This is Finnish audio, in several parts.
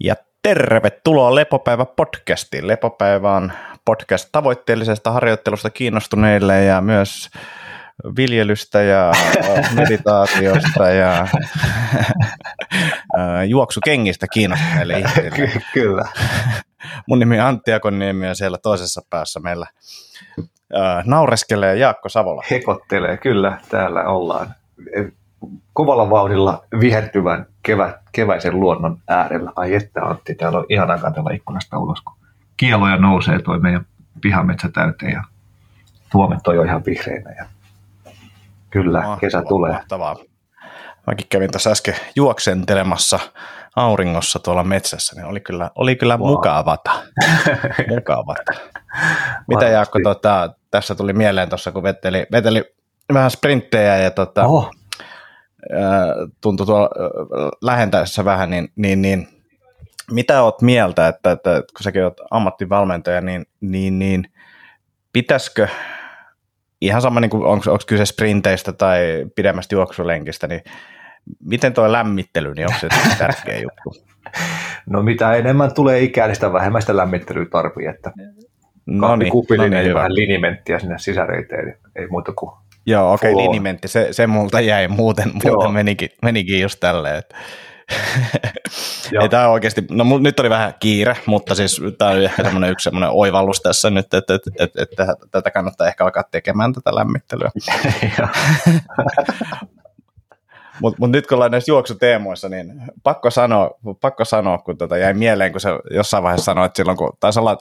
Ja tervetuloa Lepopäivä podcastiin. Lepopäivä on podcast tavoitteellisesta harjoittelusta kiinnostuneille ja myös viljelystä ja meditaatiosta ja juoksukengistä kiinnostuneille ihmisille. Kyllä. Mun nimi on Antti Akoniemi ja siellä toisessa päässä meillä naureskelee Jaakko Savola. Hekottelee, kyllä. Täällä ollaan kovalla vauhdilla vihertyvän kevä, keväisen luonnon äärellä. Ai että Antti, täällä on ihanaa katsella ikkunasta ulos, kun kieloja nousee toi meidän pihametsä täyteen ja tuomet on jo ihan vihreinä. Ja kyllä, mahtavaa, kesä tulee. Mahtavaa. Mäkin kävin tässä äsken juoksentelemassa auringossa tuolla metsässä, niin oli kyllä, oli kyllä wow. mukavata. mukavata. Mitä Jaakko, tota, tässä tuli mieleen tuossa, kun veteli, veteli vähän sprinttejä ja tota, oh tuntui tuolla lähentäessä vähän, niin, niin, niin mitä oot mieltä, että, että kun säkin oot ammattivalmentaja, niin, niin, niin pitäisikö ihan sama, niin onko, onko kyse sprinteistä tai pidemmästä juoksulenkistä, niin miten tuo lämmittely, niin onko se tärkeä juttu? No mitä enemmän tulee ikää, niin sitä vähemmän sitä lämmittelyä tarvii, että no niin, kupillinen no niin, vähän linimenttiä sinne sisäreiteen, ei muuta kuin Joo, okei, okay, linimentti, se, se multa jäi, muuten, muuten menikin, menikin just tälleen. Ei tämä oikeasti, no nyt oli vähän kiire, mutta siis tämä oli ehkä semmoinen yksi semmoinen oivallus tässä nyt, että, että, että, että tätä kannattaa ehkä alkaa tekemään tätä lämmittelyä. Mutta mut nyt kun ollaan näissä juoksuteemoissa, niin pakko sanoa, pakko sanoa kun tota jäi mieleen, kun se jossain vaiheessa sanoit että silloin, kun taisi olla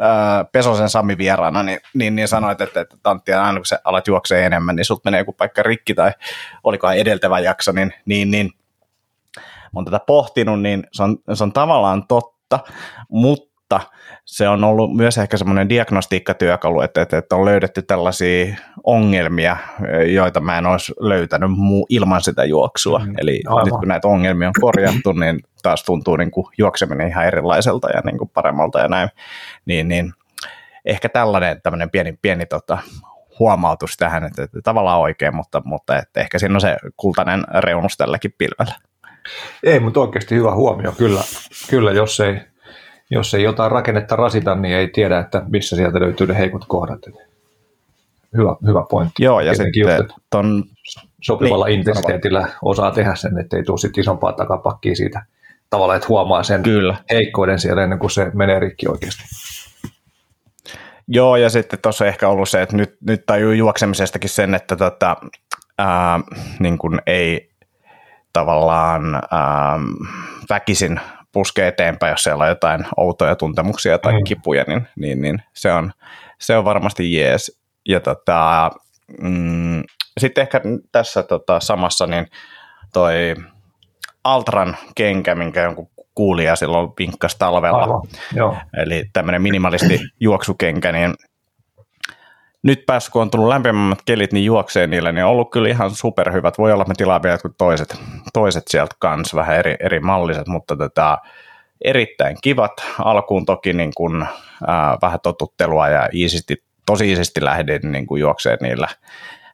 ää, Pesosen Sami vieraana, niin, niin, niin sanoit, että, että Tantti, aina kun sä alat juoksee enemmän, niin sut menee joku paikka rikki tai olikohan edeltävä jakso, niin, niin, niin. On tätä pohtinut, niin se on, se on tavallaan totta, mutta se on ollut myös ehkä semmoinen diagnostiikkatyökalu, että, että, että on löydetty tällaisia ongelmia, joita mä en olisi löytänyt muu ilman sitä juoksua. Mm, Eli aivan. nyt kun näitä ongelmia on korjattu, niin taas tuntuu niin kuin juokseminen ihan erilaiselta ja niin kuin paremmalta ja näin. Niin, niin ehkä tällainen tämmöinen pieni, pieni tota, huomautus tähän, että, että tavallaan oikein, mutta, mutta että ehkä siinä on se kultainen reunus tälläkin pilvellä. Ei, mutta oikeasti hyvä huomio. Kyllä, kyllä jos ei jos ei jotain rakennetta rasita, niin ei tiedä, että missä sieltä löytyy ne heikot kohdat. Hyvä, hyvä pointti. Joo, ja Tietenkin sitten just, ton... sopivalla niin, intensiteetillä osaa tehdä sen, ettei tule sitten isompaa takapakkia siitä tavallaan, että huomaa sen Kyllä. heikkouden siellä ennen kuin se menee rikki oikeasti. Joo, ja sitten tuossa ehkä ollut se, että nyt, nyt tajuu juoksemisestakin sen, että tota, ää, niin kuin ei tavallaan ää, väkisin puskee eteenpäin, jos siellä on jotain outoja tuntemuksia tai mm. kipuja, niin, niin, niin se, on, se on varmasti jees. Ja tota, mm, sitten ehkä tässä tota, samassa niin toi Altran kenkä, minkä jonkun kuulija silloin vinkkasi talvella. Aivan, joo. Eli tämmöinen minimalisti juoksukenkä, niin nyt päässä, kun on tullut lämpimämmät kelit, niin juoksee niillä, niin on ollut kyllä ihan superhyvät. Voi olla, että me tilaa vielä jotkut toiset, toiset sieltä kanssa, vähän eri, eri malliset, mutta tota, erittäin kivat. Alkuun toki niin kuin, ää, vähän totuttelua ja iisisti, tosi iisisti lähdin niin kuin juokseen niillä.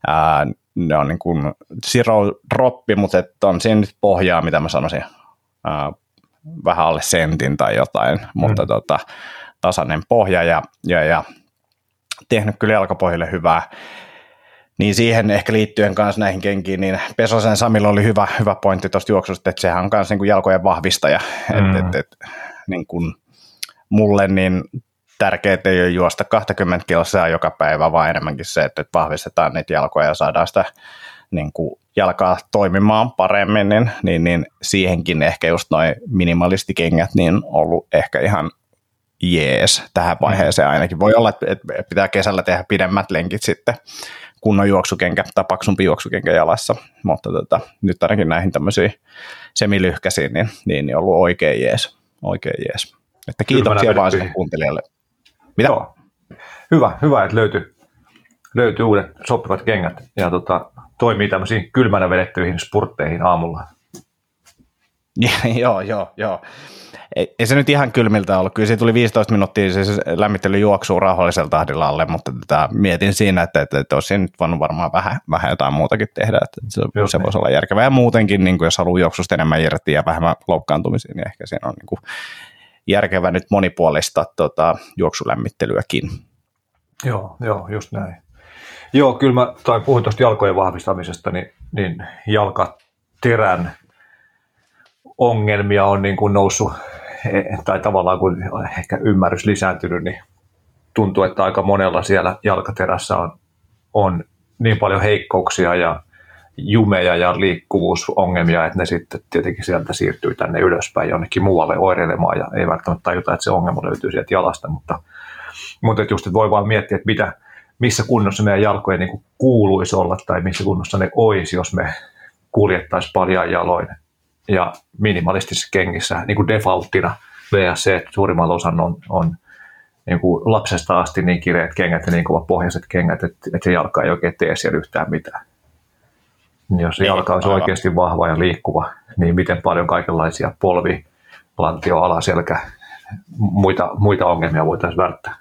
Ää, ne on niin kuin zero droppi, mutta et on siinä nyt pohjaa, mitä mä sanoisin, ää, vähän alle sentin tai jotain, mm. mutta tota, tasainen pohja ja, ja, ja tehnyt kyllä jalkapohjille hyvää. Niin siihen ehkä liittyen kanssa näihin kenkiin, niin Pesosen Samilla oli hyvä, hyvä pointti tuosta juoksusta, että sehän on myös niin kuin jalkojen vahvistaja. Mm. Et, et, et, niin kuin mulle niin tärkeää ei ole juosta 20 kilsaa joka päivä, vaan enemmänkin se, että vahvistetaan niitä jalkoja ja saadaan sitä niin kuin jalkaa toimimaan paremmin, niin, niin, niin siihenkin ehkä just noin minimalistikengät niin ollut ehkä ihan jees tähän mm. vaiheeseen ainakin. Voi olla, että pitää kesällä tehdä pidemmät lenkit sitten kunnon juoksukenkä tai paksumpi juoksukenkä jalassa, mutta tota, nyt ainakin näihin tämmöisiin semilyhkäisiin, niin, niin, niin ollut oikein jees. Oikein jees. Että kiitoksia vaan sille kuuntelijalle. Mitä? Joo. Hyvä, hyvä, että löytyy, löytyy uudet sopivat kengät ja tota, toimii tämmöisiin kylmänä vedettyihin spurtteihin aamulla. joo, joo, joo. Ei, ei, se nyt ihan kylmiltä ollut. Kyllä siinä tuli 15 minuuttia siis lämmittely juoksuu rauhallisella tahdilla alle, mutta tätä mietin siinä, että, että, että olisi nyt voinut varmaan vähän, vähän jotain muutakin tehdä. Että se, Joo, se voisi olla järkevää. Ja muutenkin, niin kuin jos haluaa juoksusta enemmän irti ja vähemmän loukkaantumisia, niin ehkä siinä on niin kuin järkevä nyt monipuolista tota, juoksulämmittelyäkin. Joo, joo, just näin. Joo, kyllä mä tai puhuin tuosta jalkojen vahvistamisesta, niin, niin jalkaterän ongelmia on niin kuin noussut, e, tai tavallaan kun ehkä ymmärrys lisääntynyt, niin tuntuu, että aika monella siellä jalkaterässä on, on niin paljon heikkouksia ja jumeja ja liikkuvuusongelmia, että ne sitten tietenkin sieltä siirtyy tänne ylöspäin jonnekin muualle oireilemaan ja ei välttämättä tajuta, että se ongelma löytyy sieltä jalasta, mutta, mutta just, että voi vaan miettiä, että mitä, missä kunnossa meidän jalkojen niin kuuluisi olla tai missä kunnossa ne olisi, jos me kuljettaisiin paljon jaloin ja minimalistisissa kengissä niin kuin defaulttina VSC, että suurimmalla osan on, on niin kuin lapsesta asti niin kireät kengät ja niin kovat pohjaiset kengät, että, että se jalka ei oikein tee siellä yhtään mitään. Jos se niin, jalka olisi aivan. oikeasti vahva ja liikkuva, niin miten paljon kaikenlaisia polvi, lantio, alaselkä, muita, muita ongelmia voitaisiin välttää.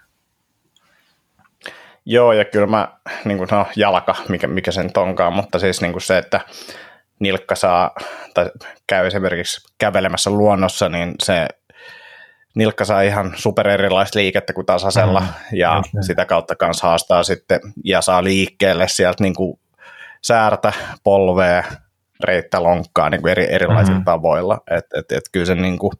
Joo, ja kyllä mä, niin kuin, no jalka, mikä, mikä sen onkaan, mutta siis niin kuin se, että nilkka saa, tai käy esimerkiksi kävelemässä luonnossa, niin se nilkka saa ihan super erilaista liikettä kuin tasasella, mm, ja sitä kautta kanssa haastaa sitten, ja saa liikkeelle sieltä niin kuin säärtä, polvea, reittä, lonkkaa niin kuin eri, erilaisilla mm. tavoilla. Et, et, et kyllä se niin kuin,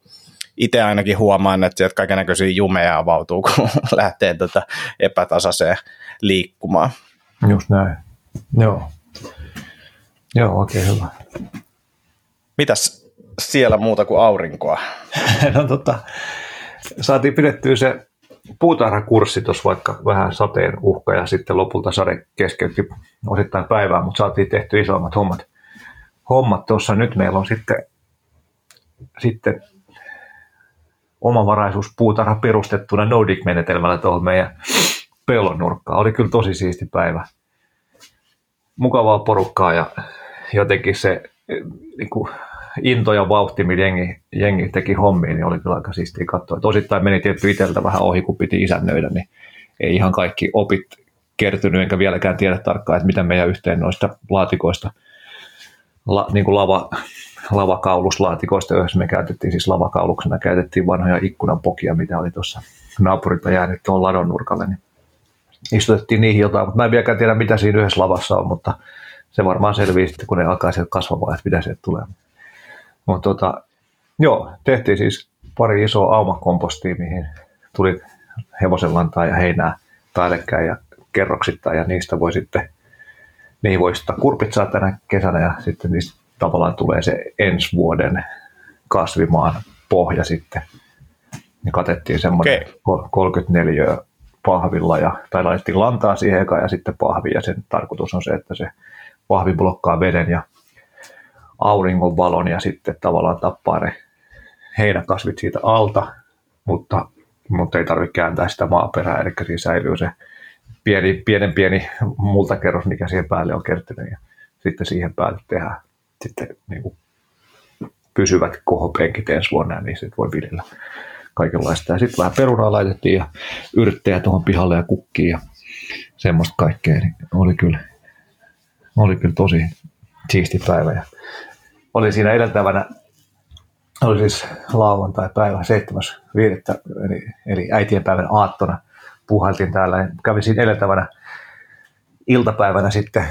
itse ainakin huomaan, että sieltä kaiken näköisiä jumeja avautuu, kun lähtee tätä epätasaiseen liikkumaan. Just näin. Joo. Joo, oikein hyvä. Mitäs siellä muuta kuin aurinkoa? no tota, saatiin pidettyä se puutarhakurssi tuossa vaikka vähän sateen uhka ja sitten lopulta sade keskeytti osittain päivää, mutta saatiin tehty isommat hommat. Hommat tuossa nyt meillä on sitten, sitten omavaraisuus puutarha perustettuna Nordic-menetelmällä tuohon meidän pellon nurkkaan. Oli kyllä tosi siisti päivä. Mukavaa porukkaa ja jotenkin se niin kuin, into ja vauhti, millä jengi, jengi teki hommiin, niin oli kyllä aika siistiä katsoa. osittain meni tietty itseltä vähän ohi, kun piti isännöidä, niin ei ihan kaikki opit kertynyt, enkä vieläkään tiedä tarkkaan, että miten meidän yhteen noista laatikoista, la, niin kuin lava, lavakauluslaatikoista, joissa me käytettiin siis lavakauluksena, käytettiin vanhoja ikkunanpokia, mitä oli tuossa naapurilta jäänyt tuohon ladon nurkalle, niin istutettiin niihin jotain, mutta mä en vieläkään tiedä, mitä siinä yhdessä lavassa on, mutta se varmaan selvii sitten, kun ne alkaa sieltä kasvamaan, että mitä sieltä tulee. Mutta tota, joo, tehtiin siis pari isoa aumakompostia, mihin tuli hevosenlantaa ja heinää päällekkäin ja kerroksittain ja niistä voi sitten, niihin voi sitä kurpitsaa tänä kesänä ja sitten niistä tavallaan tulee se ensi vuoden kasvimaan pohja sitten. Ja katettiin semmoinen okay. 34 pahvilla ja, tai laitettiin lantaa siihen eka ja sitten pahvi ja sen tarkoitus on se, että se pahvi blokkaa veden ja auringonvalon ja sitten tavallaan tappaa ne heinäkasvit siitä alta, mutta, mutta ei tarvitse kääntää sitä maaperää, eli siinä säilyy se pieni, pienen pieni multakerros, mikä siihen päälle on kertynyt ja sitten siihen päälle tehdään sitten niin kuin pysyvät kohopenkit ensi vuonna, niin sitten voi viljellä kaikenlaista. Ja sitten vähän perunaa laitettiin ja yrttejä tuohon pihalle ja kukkiin ja semmoista kaikkea, niin oli kyllä, oli kyllä tosi siisti päivä. Ja oli siinä edeltävänä, oli siis lauantai-päivä 7.5. Eli, eli äitienpäivän aattona puhaltiin täällä. Kävin siinä edeltävänä iltapäivänä sitten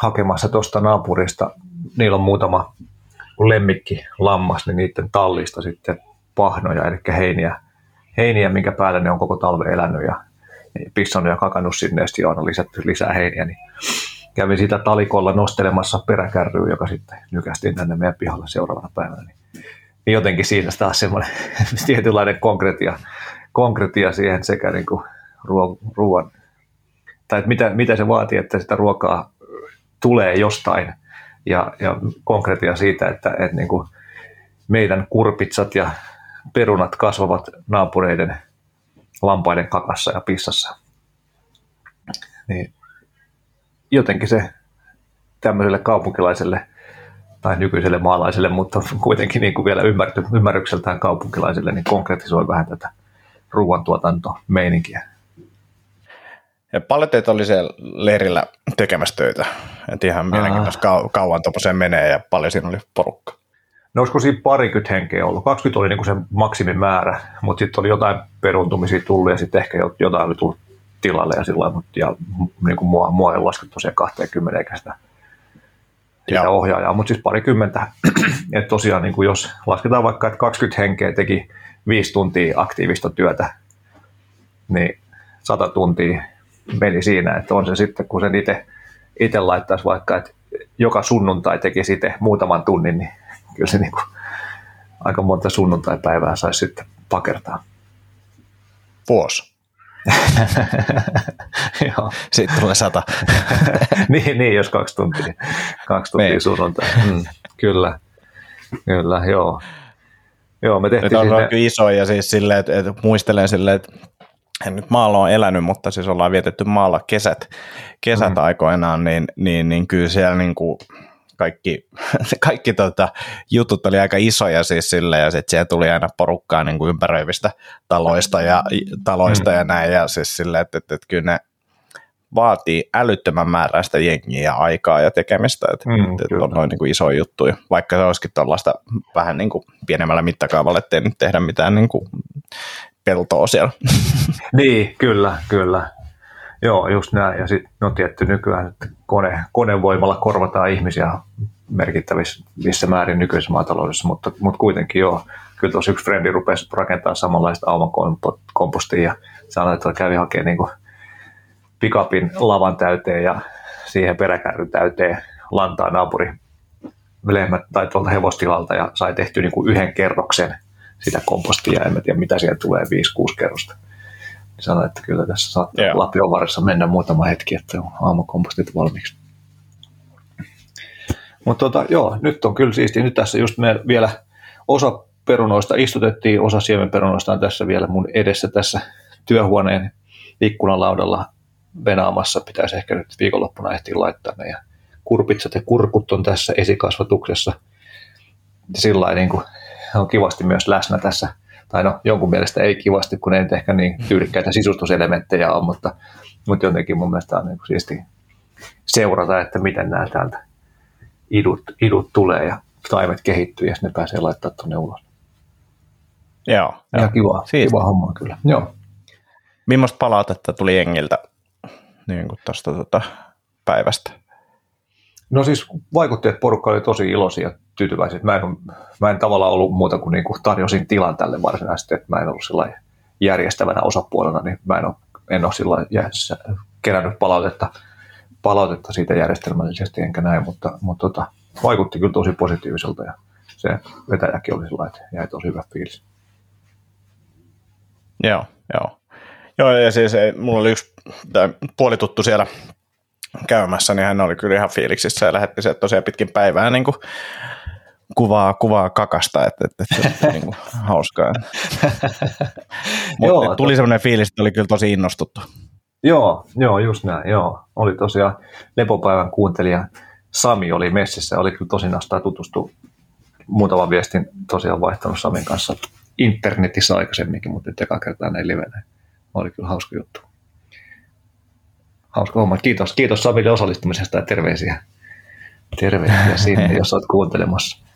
hakemassa tuosta naapurista. Niillä on muutama lemmikki lammas, niin niiden tallista sitten pahnoja, eli heiniä, heiniä minkä päällä ne on koko talve elänyt ja pissannut ja kakannut sinne, ja on lisätty lisää heiniä, niin kävin sitä talikolla nostelemassa peräkärryä, joka sitten nykästiin tänne meidän pihalle seuraavana päivänä. Niin, niin jotenkin siitä taas semmoinen tietynlainen konkretia, konkretia siihen sekä niin kuin ruoan, tai että mitä, mitä se vaatii, että sitä ruokaa tulee jostain, ja, ja konkretia siitä, että, että niin kuin meidän kurpitsat ja perunat kasvavat naapureiden lampaiden kakassa ja pissassa. Niin jotenkin se tämmöiselle kaupunkilaiselle tai nykyiselle maalaiselle, mutta kuitenkin niin kuin vielä ymmärrykseltään kaupunkilaisille, niin konkretisoi vähän tätä ruoantuotantomeininkiä. Ja paljon teitä oli siellä leirillä tekemässä töitä. Et ihan mielenkiintoista kau- kauan tuollaiseen menee ja paljon siinä oli porukka. No olisiko siinä parikymmentä henkeä ollut? 20 oli niin se maksimimäärä, mutta sitten oli jotain peruntumisia tullut ja sitten ehkä jotain oli tullut tilalle ja sillä mutta ja niin kuin mua, mua ei laskettu tosiaan 20 eikä sitä, sitä ohjaajaa, mutta siis parikymmentä. että tosiaan niin kuin jos lasketaan vaikka, että 20 henkeä teki viisi tuntia aktiivista työtä, niin 100 tuntia meni siinä, että on se sitten, kun sen itse, itse laittaisi vaikka, että joka sunnuntai teki sitten muutaman tunnin, niin kyllä se niin kuin aika monta sunnuntai-päivää saisi sitten pakertaa. Vuosi. Joo. Sitten tulee sata. niin, niin, jos kaksi tuntia, kaksi tuntia niin. sunnuntai. Mm, kyllä, kyllä, joo. Joo, me tehtiin Nyt on sinne... kyllä iso ja siis silleen, että, että muistelen silleen, että en nyt maalla on elänyt, mutta siis ollaan vietetty maalla kesät, kesät mm. aikoinaan, niin, niin, niin kyllä siellä niin kuin kaikki, kaikki tota, jutut oli aika isoja siis sille, ja sitten siellä tuli aina porukkaa niin kuin ympäröivistä taloista ja, taloista mm. ja näin, ja siis silleen, että, että, että kyllä ne vaatii älyttömän määräistä jengiä ja aikaa ja tekemistä, että, mm, että on noin niin kuin isoja juttuja, vaikka se olisikin tuollaista vähän niin kuin pienemmällä mittakaavalla, ettei nyt tehdä mitään niin kuin peltoa siellä. niin, kyllä, kyllä. Joo, just näin. Ja sitten no tietty nykyään, että kone, konevoimalla korvataan ihmisiä merkittävissä määrin nykyisessä maataloudessa, mutta, mutta kuitenkin joo. Kyllä tuossa yksi frendi rupesi rakentamaan samanlaista aumakompostia ja sanoi, että kävi hakemaan niin pikapin lavan täyteen ja siihen peräkärryn täyteen lantaa naapuri lehmät tai tuolta hevostilalta ja sai tehty niin yhden kerroksen sitä kompostia. En tiedä, mitä siellä tulee, 5-6 kerrosta niin sanoi, että kyllä tässä saattaa yeah. Lapion varressa mennä muutama hetki, että on aamukompostit valmiiksi. Mutta tota, joo, nyt on kyllä siistiä. Nyt tässä just me vielä osa perunoista istutettiin, osa siemenperunoista on tässä vielä mun edessä tässä työhuoneen ikkunalaudalla venaamassa. Pitäisi ehkä nyt viikonloppuna ehtiä laittaa ne. Ja kurpitsat ja kurkut on tässä esikasvatuksessa. Sillä niin kuin, on kivasti myös läsnä tässä tai no jonkun mielestä ei kivasti, kun ei ehkä niin tyylikkäitä sisustuselementtejä ole, mutta, mutta jotenkin mun mielestä on niin siisti seurata, että miten nämä täältä idut, idut tulee ja taimet kehittyy ja ne pääsee laittaa tuonne ulos. Joo. Ja joo. kiva, kiva homma kyllä. Joo. Millaista palautetta tuli jengiltä niin kuin tuosta tuota päivästä? No siis vaikutti, että porukka oli tosi iloisia tyytyväisiä. Mä en, mä en tavallaan ollut muuta kuin, niin kuin tarjosin tilan tälle varsinaisesti, että mä en ollut sillä järjestävänä osapuolena, niin mä en ole, en ole sillä kerännyt palautetta, palautetta siitä järjestelmällisesti enkä näin, mutta, mutta tota, vaikutti kyllä tosi positiiviselta ja se vetäjäkin oli sillä että jäi tosi hyvä fiilis. Joo, joo. Joo, ja siis mulla oli yksi puolituttu siellä käymässä, niin hän oli kyllä ihan fiiliksissä ja lähetti se tosiaan pitkin päivää niin kuin kuvaa, kuvaa kakasta, että, että, että se niin kuin hauskaa. Mutta tuli semmoinen fiilis, että oli kyllä tosi innostuttu. Joo, joo, just näin, joo. Oli tosiaan lepopäivän kuuntelija Sami oli messissä, oli kyllä tosi nastaa tutustua. Muutaman viestin tosiaan vaihtanut Samin kanssa internetissä aikaisemminkin, mutta nyt eka kertaa näin livenä. Oli kyllä hauska juttu. Hauska homma. Kiitos, kiitos Samille osallistumisesta ja terveisiä, terveisiä sinne, jos olet kuuntelemassa.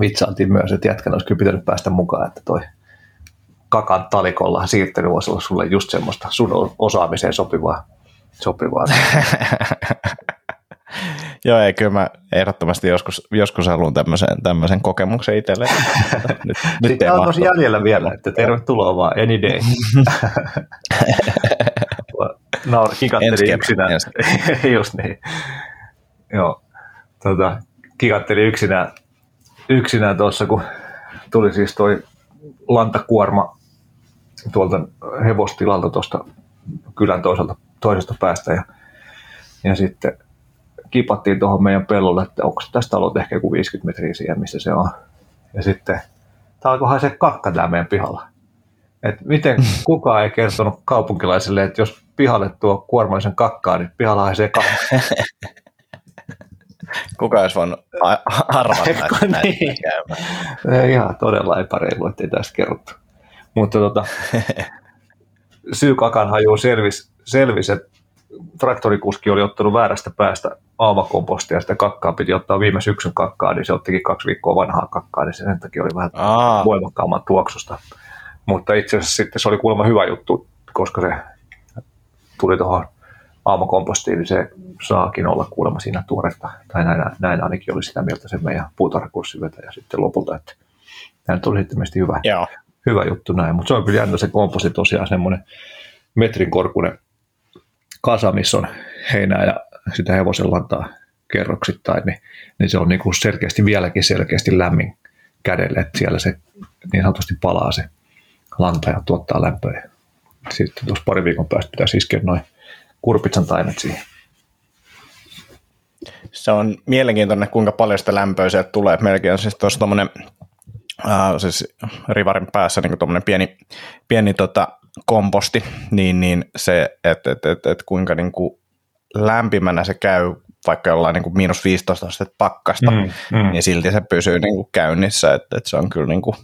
Vitsailtiin myös, että jätkän olisi kyllä pitänyt päästä mukaan, että toi kakan talikolla siirtely voisi olla sulle just semmoista sun osaamiseen sopivaa. sopivaa. Joo, ei kyllä mä ehdottomasti joskus, joskus haluan tämmöisen, tämmöisen kokemuksen itselle. nyt, nyt Sitä on tosi jäljellä vielä, että tervetuloa vaan any day. no, kikatteli yksinään. Just niin. Joo. Tota, kikatteli yksinään, yksinään tuossa, kun tuli siis toi lantakuorma tuolta hevostilalta tuosta kylän toiselta, toisesta päästä ja, ja sitten kipattiin tuohon meidän pellolle, että onko tästä ollut ehkä joku 50 metriä siihen, missä se on. Ja sitten, tämä alkoi se kakka tää meidän pihalla. Et miten kukaan ei kertonut kaupunkilaisille, että jos pihalle tuo kuormallisen kakkaa, niin pihalla haisee kakka. Kuka olisi voinut arvata, että näin niin. Ihan todella epäreilu, ettei tästä kerrottu. Mutta tota, syykakan haju selvisi, selvis, että traktorikuski oli ottanut väärästä päästä aavakompostia ja sitä kakkaa piti ottaa viime syksyn kakkaa, niin se ottikin kaksi viikkoa vanhaa kakkaa, niin sen takia oli vähän Aa. voimakkaamman tuoksusta. Mutta itse asiassa sitten se oli kuulemma hyvä juttu, koska se tuli tuohon aamukompostiin, se saakin olla kuulemma siinä tuoretta. Tai näin, näin ainakin oli sitä mieltä se meidän ja sitten lopulta, että tämä tuli sitten mielestäni hyvä, Joo. hyvä juttu näin. Mutta se on kyllä jännä se komposti tosiaan semmoinen metrin korkunen kasa, missä on heinää ja sitä hevosen lantaa kerroksittain, niin, niin se on niin kuin selkeästi vieläkin selkeästi lämmin kädelle, että siellä se niin sanotusti palaa se lanta ja tuottaa lämpöä. Sitten tuossa pari viikon päästä pitäisi iskeä noin kurpitsan taimet siihen. Se on mielenkiintoinen, kuinka paljon sitä lämpöä sieltä tulee. Melkein on siis tuossa tuommoinen äh, siis rivarin päässä niin tuommoinen pieni, pieni tota, komposti, niin, niin se, että et, et, et kuinka niin kuin lämpimänä se käy vaikka jollain niin kuin miinus 15 astetta pakkasta, mm, mm. niin silti se pysyy niin kuin käynnissä, että, että se on kyllä niin kuin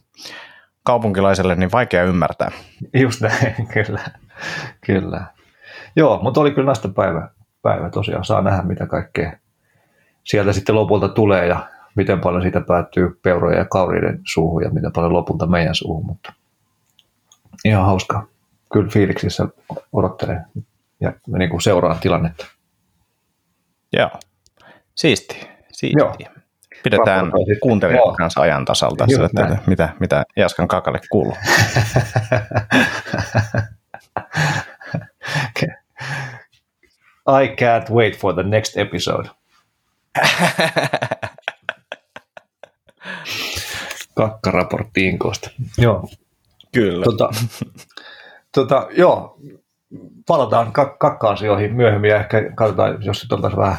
kaupunkilaiselle niin vaikea ymmärtää. Just näin, kyllä. kyllä. Joo, mutta oli kyllä näistä päivä, päivä tosiaan. Saa nähdä, mitä kaikkea sieltä sitten lopulta tulee ja miten paljon siitä päättyy peurojen ja kauriiden suuhun ja miten paljon lopulta meidän suuhun. Mutta ihan hauskaa. Kyllä fiiliksissä odottelen ja niin kuin seuraan tilannetta. Joo, siisti. siisti. Joo. Pidetään kuuntelijan kanssa ajan tasalta, että mitä, mitä Jaskan kakalle kuuluu. I can't wait for the next episode. Kakkaraportti Inkoosta. Joo. Kyllä. Tota, tota, joo, palataan kak- kakka-asioihin myöhemmin ja ehkä katsotaan, jos oltaisiin vähän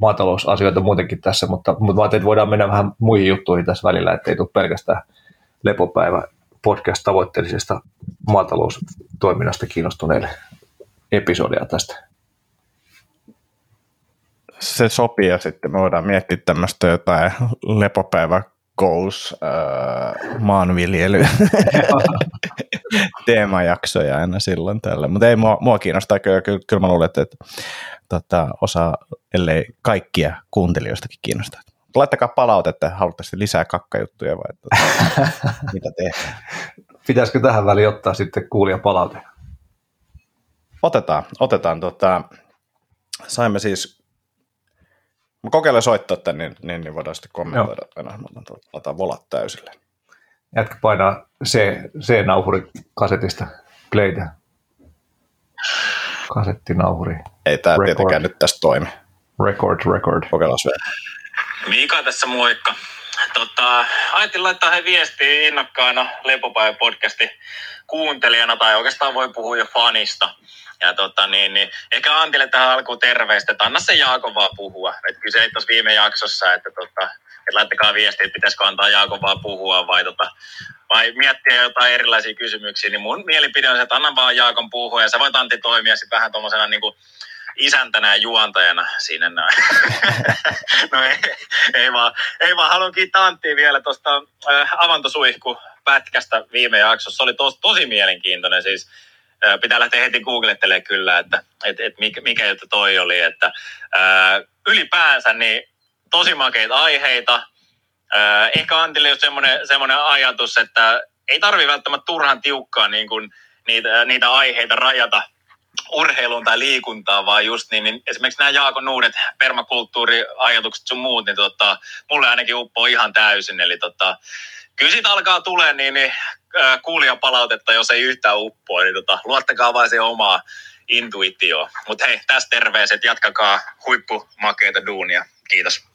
maatalousasioita muutenkin tässä, mutta, mutta mä että voidaan mennä vähän muihin juttuihin tässä välillä, ettei tule pelkästään lepopäivä podcast tavoitteellisesta maataloustoiminnasta kiinnostuneille episodia tästä. Se sopii ja sitten me voidaan miettiä tämmöistä jotain lepopäivä goals äh, maanviljely teemajaksoja aina silloin tällä. Mutta ei mua, mua kiinnostaa kyllä, kyllä, kyllä mä luulen, että, että tota, osa, ellei kaikkia kuuntelijoistakin kiinnostaa. Laittakaa palautetta, haluaisitte lisää kakkajuttuja vai tota, mitä tehdään. Pitäisikö tähän väliin ottaa sitten kuulija palaute? Otetaan, otetaan. Tota, saimme siis, mä kokeilen soittaa tänne, niin, niin, niin voidaan sitten kommentoida, Joo. aina laitetaan volat täysille. Jätkä painaa C-nauhuri kasetista playtä. Kasettinauhuri. Ei tämä tietenkään nyt tästä toimi. Record, record. Kokeillaan vielä. Miika tässä moikka. Tota, ajattelin laittaa he viestiä innokkaana Lepopäivä podcasti kuuntelijana tai oikeastaan voi puhua jo fanista. Ja tota, niin, niin, ehkä Antille tähän alkuun terveistä, että anna se Jaakon vaan puhua. Et kyselit tuossa viime jaksossa, että, tota, että laittakaa viestiä, että pitäisikö antaa Jaakon vaan puhua vai, tota, vai miettiä jotain erilaisia kysymyksiä. Niin mun mielipide on se, että anna vaan Jaakon puhua ja sä voit Antti toimia sitten vähän tuommoisena niin kuin, isäntänä ja juontajana siinä näin. no ei, ei, vaan, ei vaan, haluan kiittää Anttia vielä tuosta äh, avantosuihku pätkästä viime jaksossa. Se oli tos, tosi mielenkiintoinen siis. Äh, pitää lähteä heti googlettelemaan kyllä, että et, et mikä, mikä juttu toi oli. Että, äh, ylipäänsä niin tosi makeita aiheita. Äh, ehkä Antille just semmoinen, semmoinen ajatus, että ei tarvi välttämättä turhan tiukkaa niin kuin niitä, niitä aiheita rajata urheiluun tai liikuntaan, vaan just niin, niin esimerkiksi nämä Jaakon uudet permakulttuuriajatukset sun muut, niin tota, mulle ainakin uppoo ihan täysin. Eli tota, kyllä siitä alkaa tulee niin, niin äh, kuulijapalautetta, jos ei yhtään uppoa, niin tota, luottakaa vain se omaa intuitio. Mutta hei, tästä terveiset, jatkakaa huippumakeita duunia. Kiitos.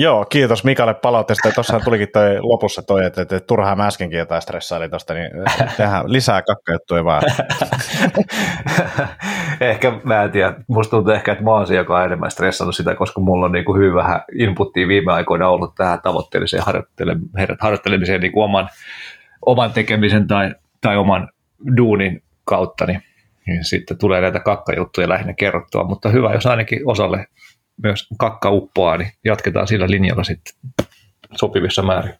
Joo, kiitos Mikalle palautteesta. Tuossa tulikin toi lopussa toi, että, että turhaan mä äskenkin jotain stressaili tuosta, niin tehdään lisää kakkajuttuja vaan. ehkä, mä en tiedä, musta tuntuu ehkä, että mä oon se, joka on enemmän stressannut sitä, koska mulla on niin kuin hyvin vähän inputtia viime aikoina ollut tähän tavoitteelliseen harjoittelemiseen niin kuin oman, oman tekemisen tai, tai oman duunin kautta, niin, niin sitten tulee näitä kakkajuttuja lähinnä kerrottua, mutta hyvä, jos ainakin osalle myös kakka uppoaa, niin jatketaan sillä linjalla sitten sopivissa määrin.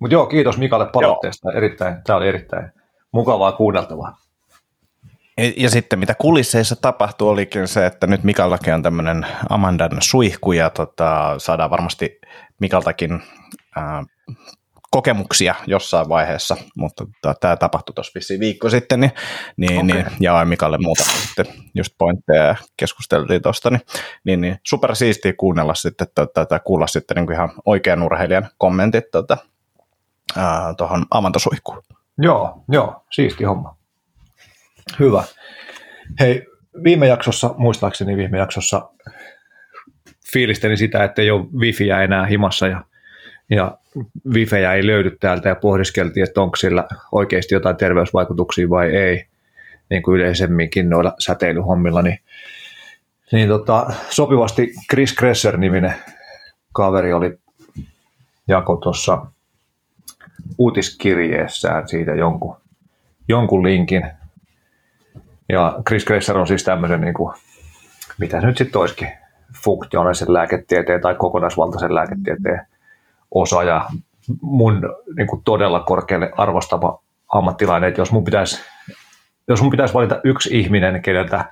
Mutta joo, kiitos Mikalle palautteesta. Erittäin, tämä oli erittäin mukavaa kuunneltavaa. Ja, ja sitten mitä kulisseissa tapahtui olikin se, että nyt Mikallakin on tämmöinen Amandan suihku ja tota, saadaan varmasti Mikaltakin ää, kokemuksia jossain vaiheessa, mutta tota, tämä tapahtui tuossa vissiin viikko sitten, niin, niin, okay. niin jaoin Mikalle muuta sitten just pointteja ja keskusteltiin tuosta, niin, niin, niin super siistiä kuunnella sitten tota, tai kuulla sitten niin kuin ihan oikean urheilijan kommentit tuota, tuohon avantosuihkuun. Joo, joo, siisti homma. Hyvä. Hei, viime jaksossa, muistaakseni viime jaksossa fiilisteli sitä, että ei ole wifiä enää himassa ja, ja wifejä ei löydy täältä ja pohdiskeltiin, että onko sillä oikeasti jotain terveysvaikutuksia vai ei, niin kuin yleisemminkin noilla säteilyhommilla, niin, niin tota, sopivasti Chris Kresser-niminen kaveri oli jako tuossa uutiskirjeessään siitä jonkun, jonkun linkin. Ja Chris Kresser on siis tämmöisen, niin kuin, mitä se nyt sitten olisikin, funktionaalisen lääketieteen tai kokonaisvaltaisen lääketieteen osaaja. Mun niin kuin todella korkealle arvostava ammattilainen, että jos mun pitäisi, jos mun pitäisi valita yksi ihminen, keneltä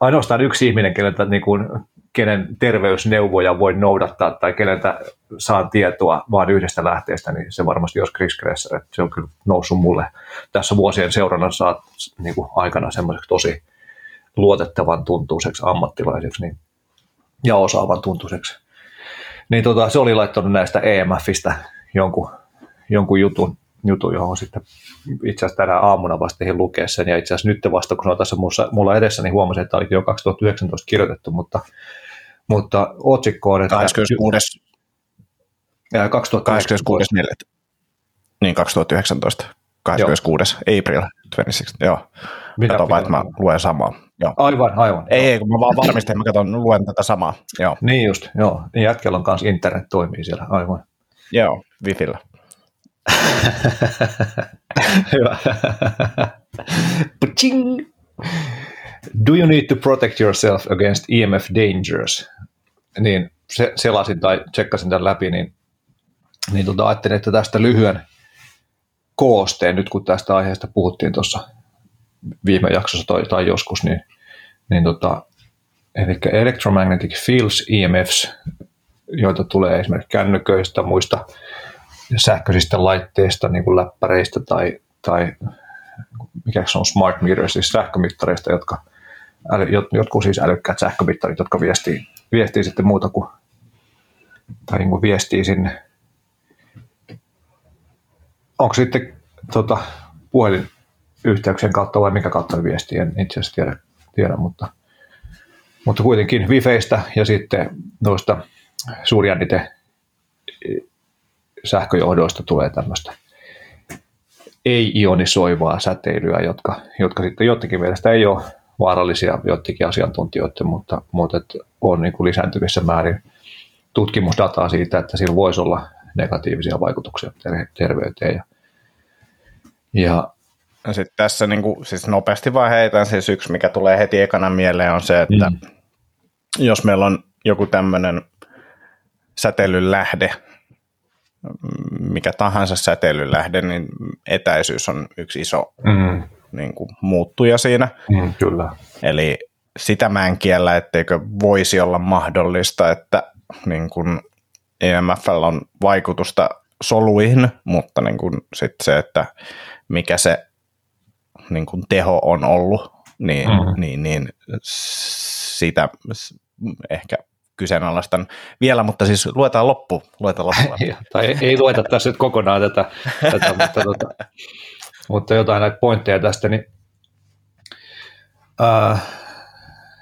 ainoastaan yksi ihminen, keneltä niin kuin kenen terveysneuvoja voi noudattaa tai keneltä saan tietoa vain yhdestä lähteestä, niin se varmasti olisi Chris Kresser. Se on kyllä noussut mulle tässä vuosien seurannassa niin kuin aikana semmoiseksi tosi luotettavan tuntuiseksi ammattilaiseksi niin, ja osaavan tuntuiseksi. Niin tota, se oli laittanut näistä EMFistä jonkun, jonkun jutun, jutun, johon sitten itse asiassa tänä aamuna vasta lukea sen, ja itse asiassa nyt vasta, kun se on tässä mulla edessä, niin huomasin, että oli jo 2019 kirjoitettu, mutta mutta otsikko on, että... 26. 26. 4. Niin, 2019. 26. Joo. April 26. Joo. Mitä Kato vaan, että mä luen samaa. Joo. Aivan, aivan. Ei, ei, kun mä vaan varmistin, mä katson, luen tätä samaa. Joo. Niin just, joo. Niin jätkellä on kanssa internet toimii siellä, aivan. Joo, Wifillä. Hyvä. Do you need to protect yourself against EMF dangers? Niin se, selasin tai tsekkasin tämän läpi, niin, niin tota, ajattelin, että tästä lyhyen koosteen, nyt kun tästä aiheesta puhuttiin tuossa viime jaksossa tai, tai joskus, niin, niin tota, eli electromagnetic fields, EMFs, joita tulee esimerkiksi kännyköistä, muista sähköisistä laitteista, niin kuin läppäreistä tai, tai mikä se on smart meters, siis sähkömittareista, jotka – jotkut siis älykkäät sähkömittarit, jotka viestii, viestii sitten muuta kuin, tai niin kuin viestii sinne. Onko sitten tota, puhelinyhteyksien kautta vai mikä kautta viestii, en itse asiassa tiedä, tiedä mutta, mutta kuitenkin Wifeistä ja sitten noista suurjännite sähköjohdoista tulee tämmöistä ei-ionisoivaa säteilyä, jotka, jotka sitten jotenkin mielestä ei ole vaarallisia joidenkin asiantuntijoiden, mutta, mutta on niin kuin lisääntyvissä määrin tutkimusdataa siitä, että sillä voisi olla negatiivisia vaikutuksia terveyteen. Ja, ja sitten tässä niin kuin, siis nopeasti vaan heitän siis yksi, mikä tulee heti ekana mieleen on se, että mm. jos meillä on joku tämmöinen säteilyn lähde, mikä tahansa säteilyn lähde, niin etäisyys on yksi iso mm niin kuin muuttuja siinä. Mm, kyllä. Eli sitä mä en kiellä, etteikö voisi olla mahdollista, että niin kuin EMFL on vaikutusta soluihin, mutta niin kuin sit se, että mikä se niin kuin teho on ollut, niin, mm. niin, niin sitä ehkä kyseenalaistan vielä, mutta siis luetaan loppu. Luetaan loppu. tai ei, lueta tässä nyt kokonaan tätä, tätä mutta tota, mutta jotain näitä pointteja tästä, niin, ää,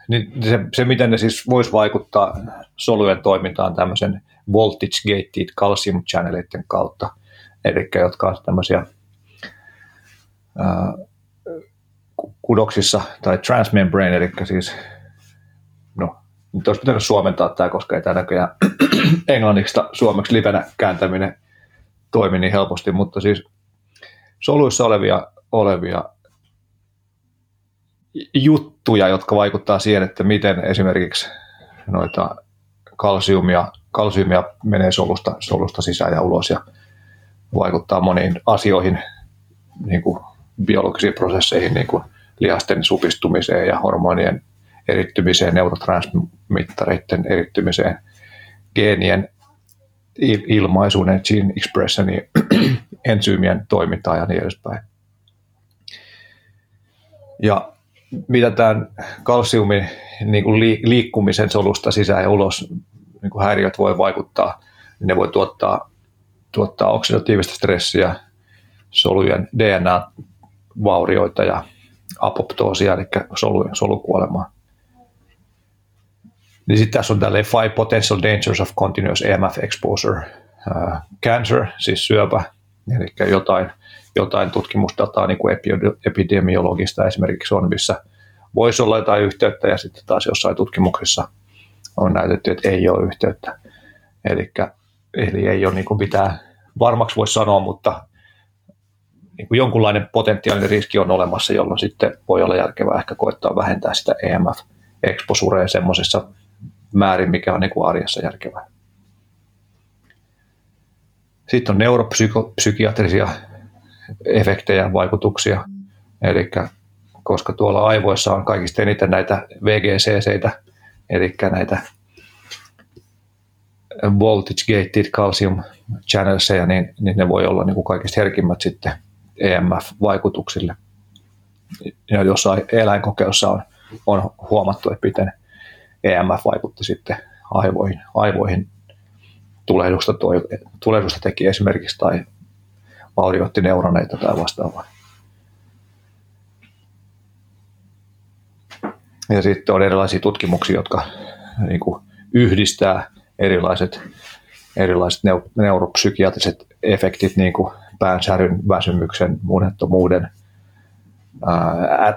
niin se, se, miten ne siis voisi vaikuttaa solujen toimintaan tämmöisen voltage gated calcium channelitten kautta, eli jotka on tämmöisiä ää, kudoksissa tai transmembrane, eli siis no, nyt olisi pitänyt suomentaa tämä, koska ei tämä näköjään englanniksi suomeksi livenä kääntäminen toimi niin helposti, mutta siis soluissa olevia, olevia juttuja, jotka vaikuttaa siihen, että miten esimerkiksi noita kalsiumia, kalsiumia menee solusta, solusta sisään ja ulos ja vaikuttaa moniin asioihin, niin kuin biologisiin prosesseihin, niin kuin lihasten supistumiseen ja hormonien erittymiseen, neurotransmittareiden erittymiseen, geenien ilmaisuun, gene expressionin, ensyymien toimintaan ja niin edespäin. Ja mitä tämän kalsiumin niin kuin liikkumisen solusta sisään ja ulos niin kuin häiriöt voi vaikuttaa, niin ne voi tuottaa, tuottaa oksidatiivista stressiä, solujen DNA-vaurioita ja apoptoosia, eli solu, solukuolemaa. Niin sitten tässä on tällainen five potential dangers of continuous EMF exposure. Uh, cancer, siis syöpä, eli jotain, jotain tutkimusdataa niin kuin epidemiologista esimerkiksi on, missä voisi olla jotain yhteyttä ja sitten taas jossain tutkimuksissa on näytetty, että ei ole yhteyttä. Elikkä, eli ei ole niin kuin mitään varmaksi voisi sanoa, mutta niin kuin jonkunlainen potentiaalinen riski on olemassa, jolloin sitten voi olla järkevää ehkä koittaa vähentää sitä EMF-exposurea semmoisessa määrin, mikä on niin kuin arjessa järkevää. Sitten on neuropsykiatrisia efektejä, vaikutuksia, eli koska tuolla aivoissa on kaikista eniten näitä VGCCitä, eli näitä voltage gated calcium channelseja, niin, niin ne voi olla niin kuin kaikista herkimmät sitten EMF-vaikutuksille. Ja jossain eläinkokeessa on, on huomattu, että miten EMF vaikutti sitten aivoihin, aivoihin tulehdusta, toi, tulehdusta teki esimerkiksi tai vaurioitti neuroneita tai vastaavaa. Ja sitten on erilaisia tutkimuksia, jotka niin kuin yhdistää erilaiset, erilaiset neuropsykiatriset efektit, niin kuin päänsäryn, väsymyksen, unettomuuden,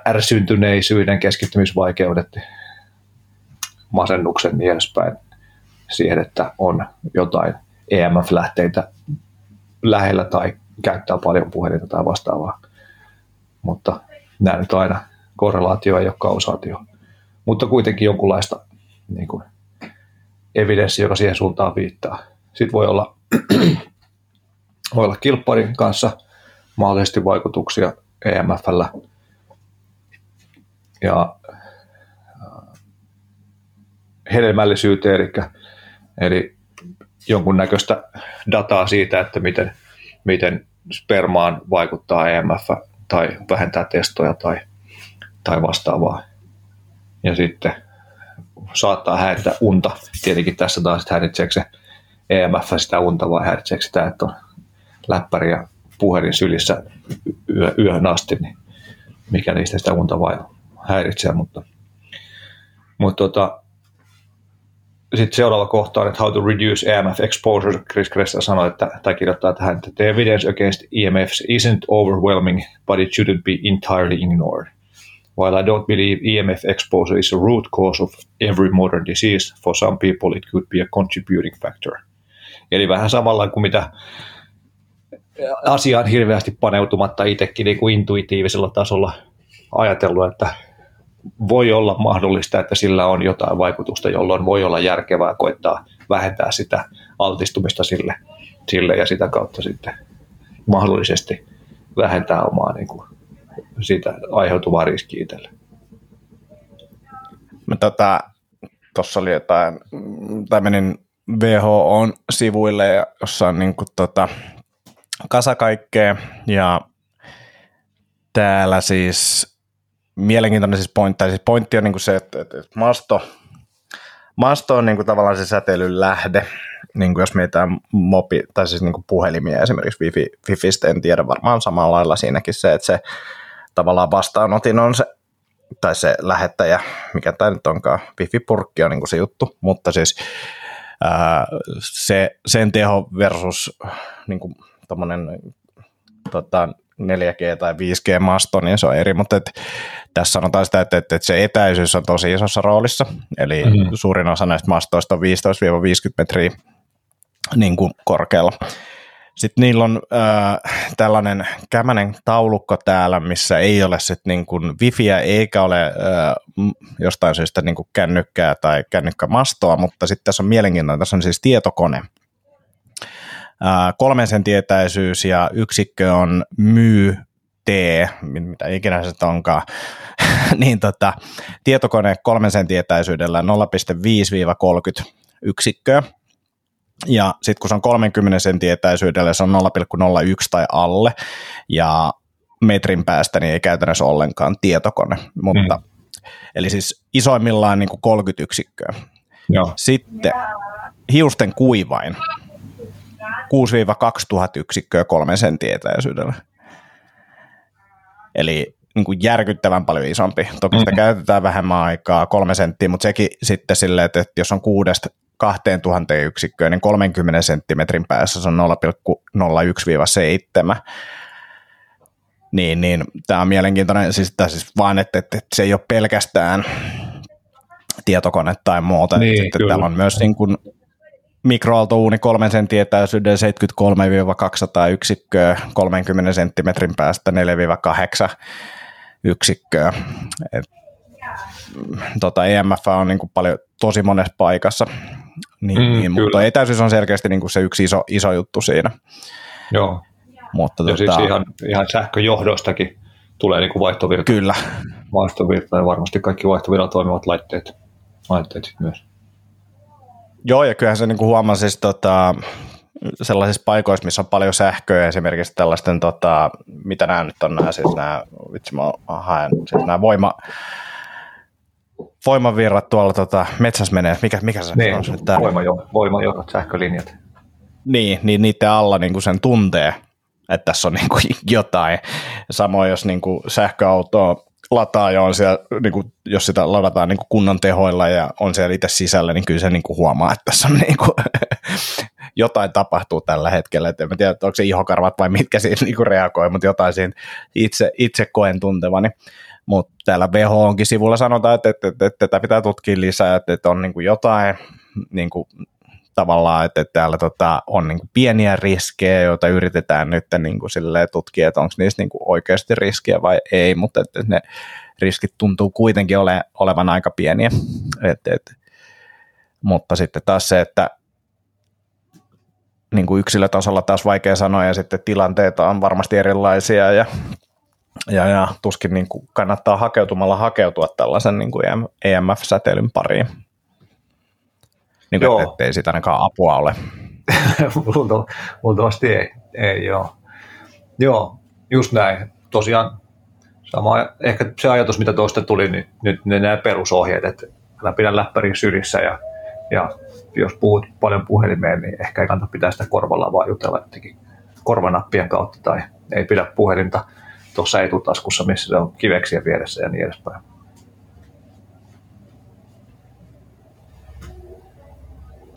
ärsyntyneisyyden, keskittymisvaikeudet, masennuksen niin edespäin siihen, että on jotain EMF-lähteitä lähellä tai käyttää paljon puhelinta tai vastaavaa. Mutta nämä nyt aina korrelaatio ei ole kausaatio. Mutta kuitenkin jonkunlaista niin kuin, evidenssi, joka siihen suuntaan viittaa. Sitten voi olla, voi olla kilpparin kanssa mahdollisesti vaikutuksia EMFllä. Ja hedelmällisyyteen, eli, eli jonkunnäköistä dataa siitä, että miten, miten spermaan vaikuttaa EMF tai vähentää testoja tai, tai vastaavaa. Ja sitten saattaa häiritä unta. Tietenkin tässä taas, että häiritseekö se EMF sitä unta vai häiritseekö sitä, että on läppäri ja puhelin sylissä yö, yöhön asti, niin mikä niistä sitä unta vai häiritsee, mutta, mutta tota, sitten seuraava kohta on, että how to reduce EMF exposure. Chris Kressa sanoi, että, tai kirjoittaa tähän, että the evidence against EMFs isn't overwhelming, but it shouldn't be entirely ignored. While I don't believe EMF exposure is a root cause of every modern disease, for some people it could be a contributing factor. Eli vähän samalla kuin mitä asiaan hirveästi paneutumatta itsekin niin kuin intuitiivisella tasolla ajatellut, että voi olla mahdollista, että sillä on jotain vaikutusta, jolloin voi olla järkevää koittaa vähentää sitä altistumista sille, sille ja sitä kautta sitten mahdollisesti vähentää omaa niin kuin, siitä aiheutuvaa riskiä itselle. Tota, tuossa oli jotain, tai menin WHO-sivuille, jossa on niin kuin, tota, kasa kaikkea, ja täällä siis mielenkiintoinen siis pointti, siis pointti on niin kuin se, että, että masto, masto on niin kuin tavallaan se säteilyn lähde, niin kuin jos mietitään mobi, tai siis niin kuin puhelimia esimerkiksi Wifi, Wifistä, en tiedä varmaan samalla lailla siinäkin se, että se tavallaan vastaanotin on se, tai se lähettäjä, mikä tämä nyt onkaan, Wifi-purkki on niin kuin se juttu, mutta siis ää, se, sen teho versus niin kuin tota, 4G tai 5G-masto, niin se on eri, mutta et, tässä sanotaan sitä, että, että, että se etäisyys on tosi isossa roolissa, eli mm-hmm. suurin osa näistä mastoista on 15-50 metriä niin kuin korkealla. Sitten niillä on äh, tällainen kämänen taulukko täällä, missä ei ole sit niin kuin wifiä eikä ole äh, jostain syystä niin kuin kännykkää tai kännykkämastoa, mutta sitten tässä on mielenkiintoinen, tässä on siis tietokone. Kolmen sen tietäisyys ja yksikkö on myy T, mitä ikinä se onkaan, niin tota, tietokone kolmen sen tietäisyydellä 0,5-30 yksikköä. Ja sitten kun se on 30 sentin etäisyydellä, se on 0,01 tai alle. Ja metrin päästä niin ei käytännössä ollenkaan tietokone. Mutta, mm. Eli siis isoimmillaan niin kuin 30 yksikköä. Joo. Sitten hiusten kuivain. 6-2000 yksikköä kolmen sentin etäisyydellä. Eli niin kuin järkyttävän paljon isompi. Toki sitä mm. käytetään vähemmän aikaa, kolme senttiä, mutta sekin sitten silleen, että jos on kuudesta 2000 yksikköä, niin 30 senttimetrin päässä se on 0,01-7. Niin, niin tämä on mielenkiintoinen, siis, siis vaan, että, että, että, se ei ole pelkästään tietokone tai muuta. Niin, sitten täällä on myös niin kuin mikroaaltouuni 3 sentin etäisyyden 73-200 yksikköä, 30 senttimetrin päästä 4-8 yksikköä. Et, tota EMF on niin kuin paljon tosi monessa paikassa, niin, mm, niin, mutta etäisyys on selkeästi niin kuin se yksi iso, iso juttu siinä. Joo, mutta ja tota, siis ihan, ihan sähköjohdostakin tulee niin kuin vaihtovirta. Kyllä. Vaihtovirta ja varmasti kaikki vaihtovirta toimivat laitteet, laitteet myös. Joo, ja kyllähän se niin kuin huomaa siis tota, sellaisissa paikoissa, missä on paljon sähköä, esimerkiksi tällaisten, tota, mitä nämä nyt on nämä, siis nämä, vitsi mä haen, siis nämä voima, voimavirrat tuolla tota, metsässä menee, mikä, mikä se niin, on? Tämä? Voimajo, voimajohdot, sähkölinjat. Niin, niin niiden alla niin kuin sen tuntee, että tässä on niin kuin jotain. Samoin jos niin kuin sähköautoa lataa ja on siellä, niin kuin, jos sitä ladataan niin kuin kunnon tehoilla ja on siellä itse sisällä, niin kyllä se niin kuin huomaa, että tässä on niin kuin, jotain tapahtuu tällä hetkellä. Et en tiedä, onko se ihokarvat vai mitkä siinä niin kuin reagoi, mutta jotain siinä itse, itse koen tuntevani. Mutta täällä WHO onkin sivulla sanotaan, että, että, että, että tätä pitää tutkia lisää, että, että on niin kuin jotain niin kuin tavallaan, että täällä tota, on niin kuin pieniä riskejä, joita yritetään nyt niin kuin tutkia, että onko niissä niin kuin oikeasti riskiä vai ei, mutta että ne riskit tuntuu kuitenkin ole, olevan aika pieniä. Et, et, mutta sitten taas se, että niin kuin yksilötasolla taas vaikea sanoa ja sitten tilanteet on varmasti erilaisia ja, ja, ja tuskin niin kuin kannattaa hakeutumalla hakeutua tällaisen niin kuin EMF-säteilyn pariin. Niin kuin, että ei siitä ainakaan apua ole. Luultavasti ei, ei joo. Joo, just näin. Tosiaan sama, ehkä se ajatus, mitä tuosta tuli, niin nyt ne nämä perusohjeet, että älä pidä läppärin syrissä ja, ja jos puhut paljon puhelimeen, niin ehkä ei kannata pitää sitä korvalla, vaan jutella jotenkin korvanappien kautta tai ei pidä puhelinta tuossa etutaskussa, missä se on kiveksiä vieressä ja niin edespäin.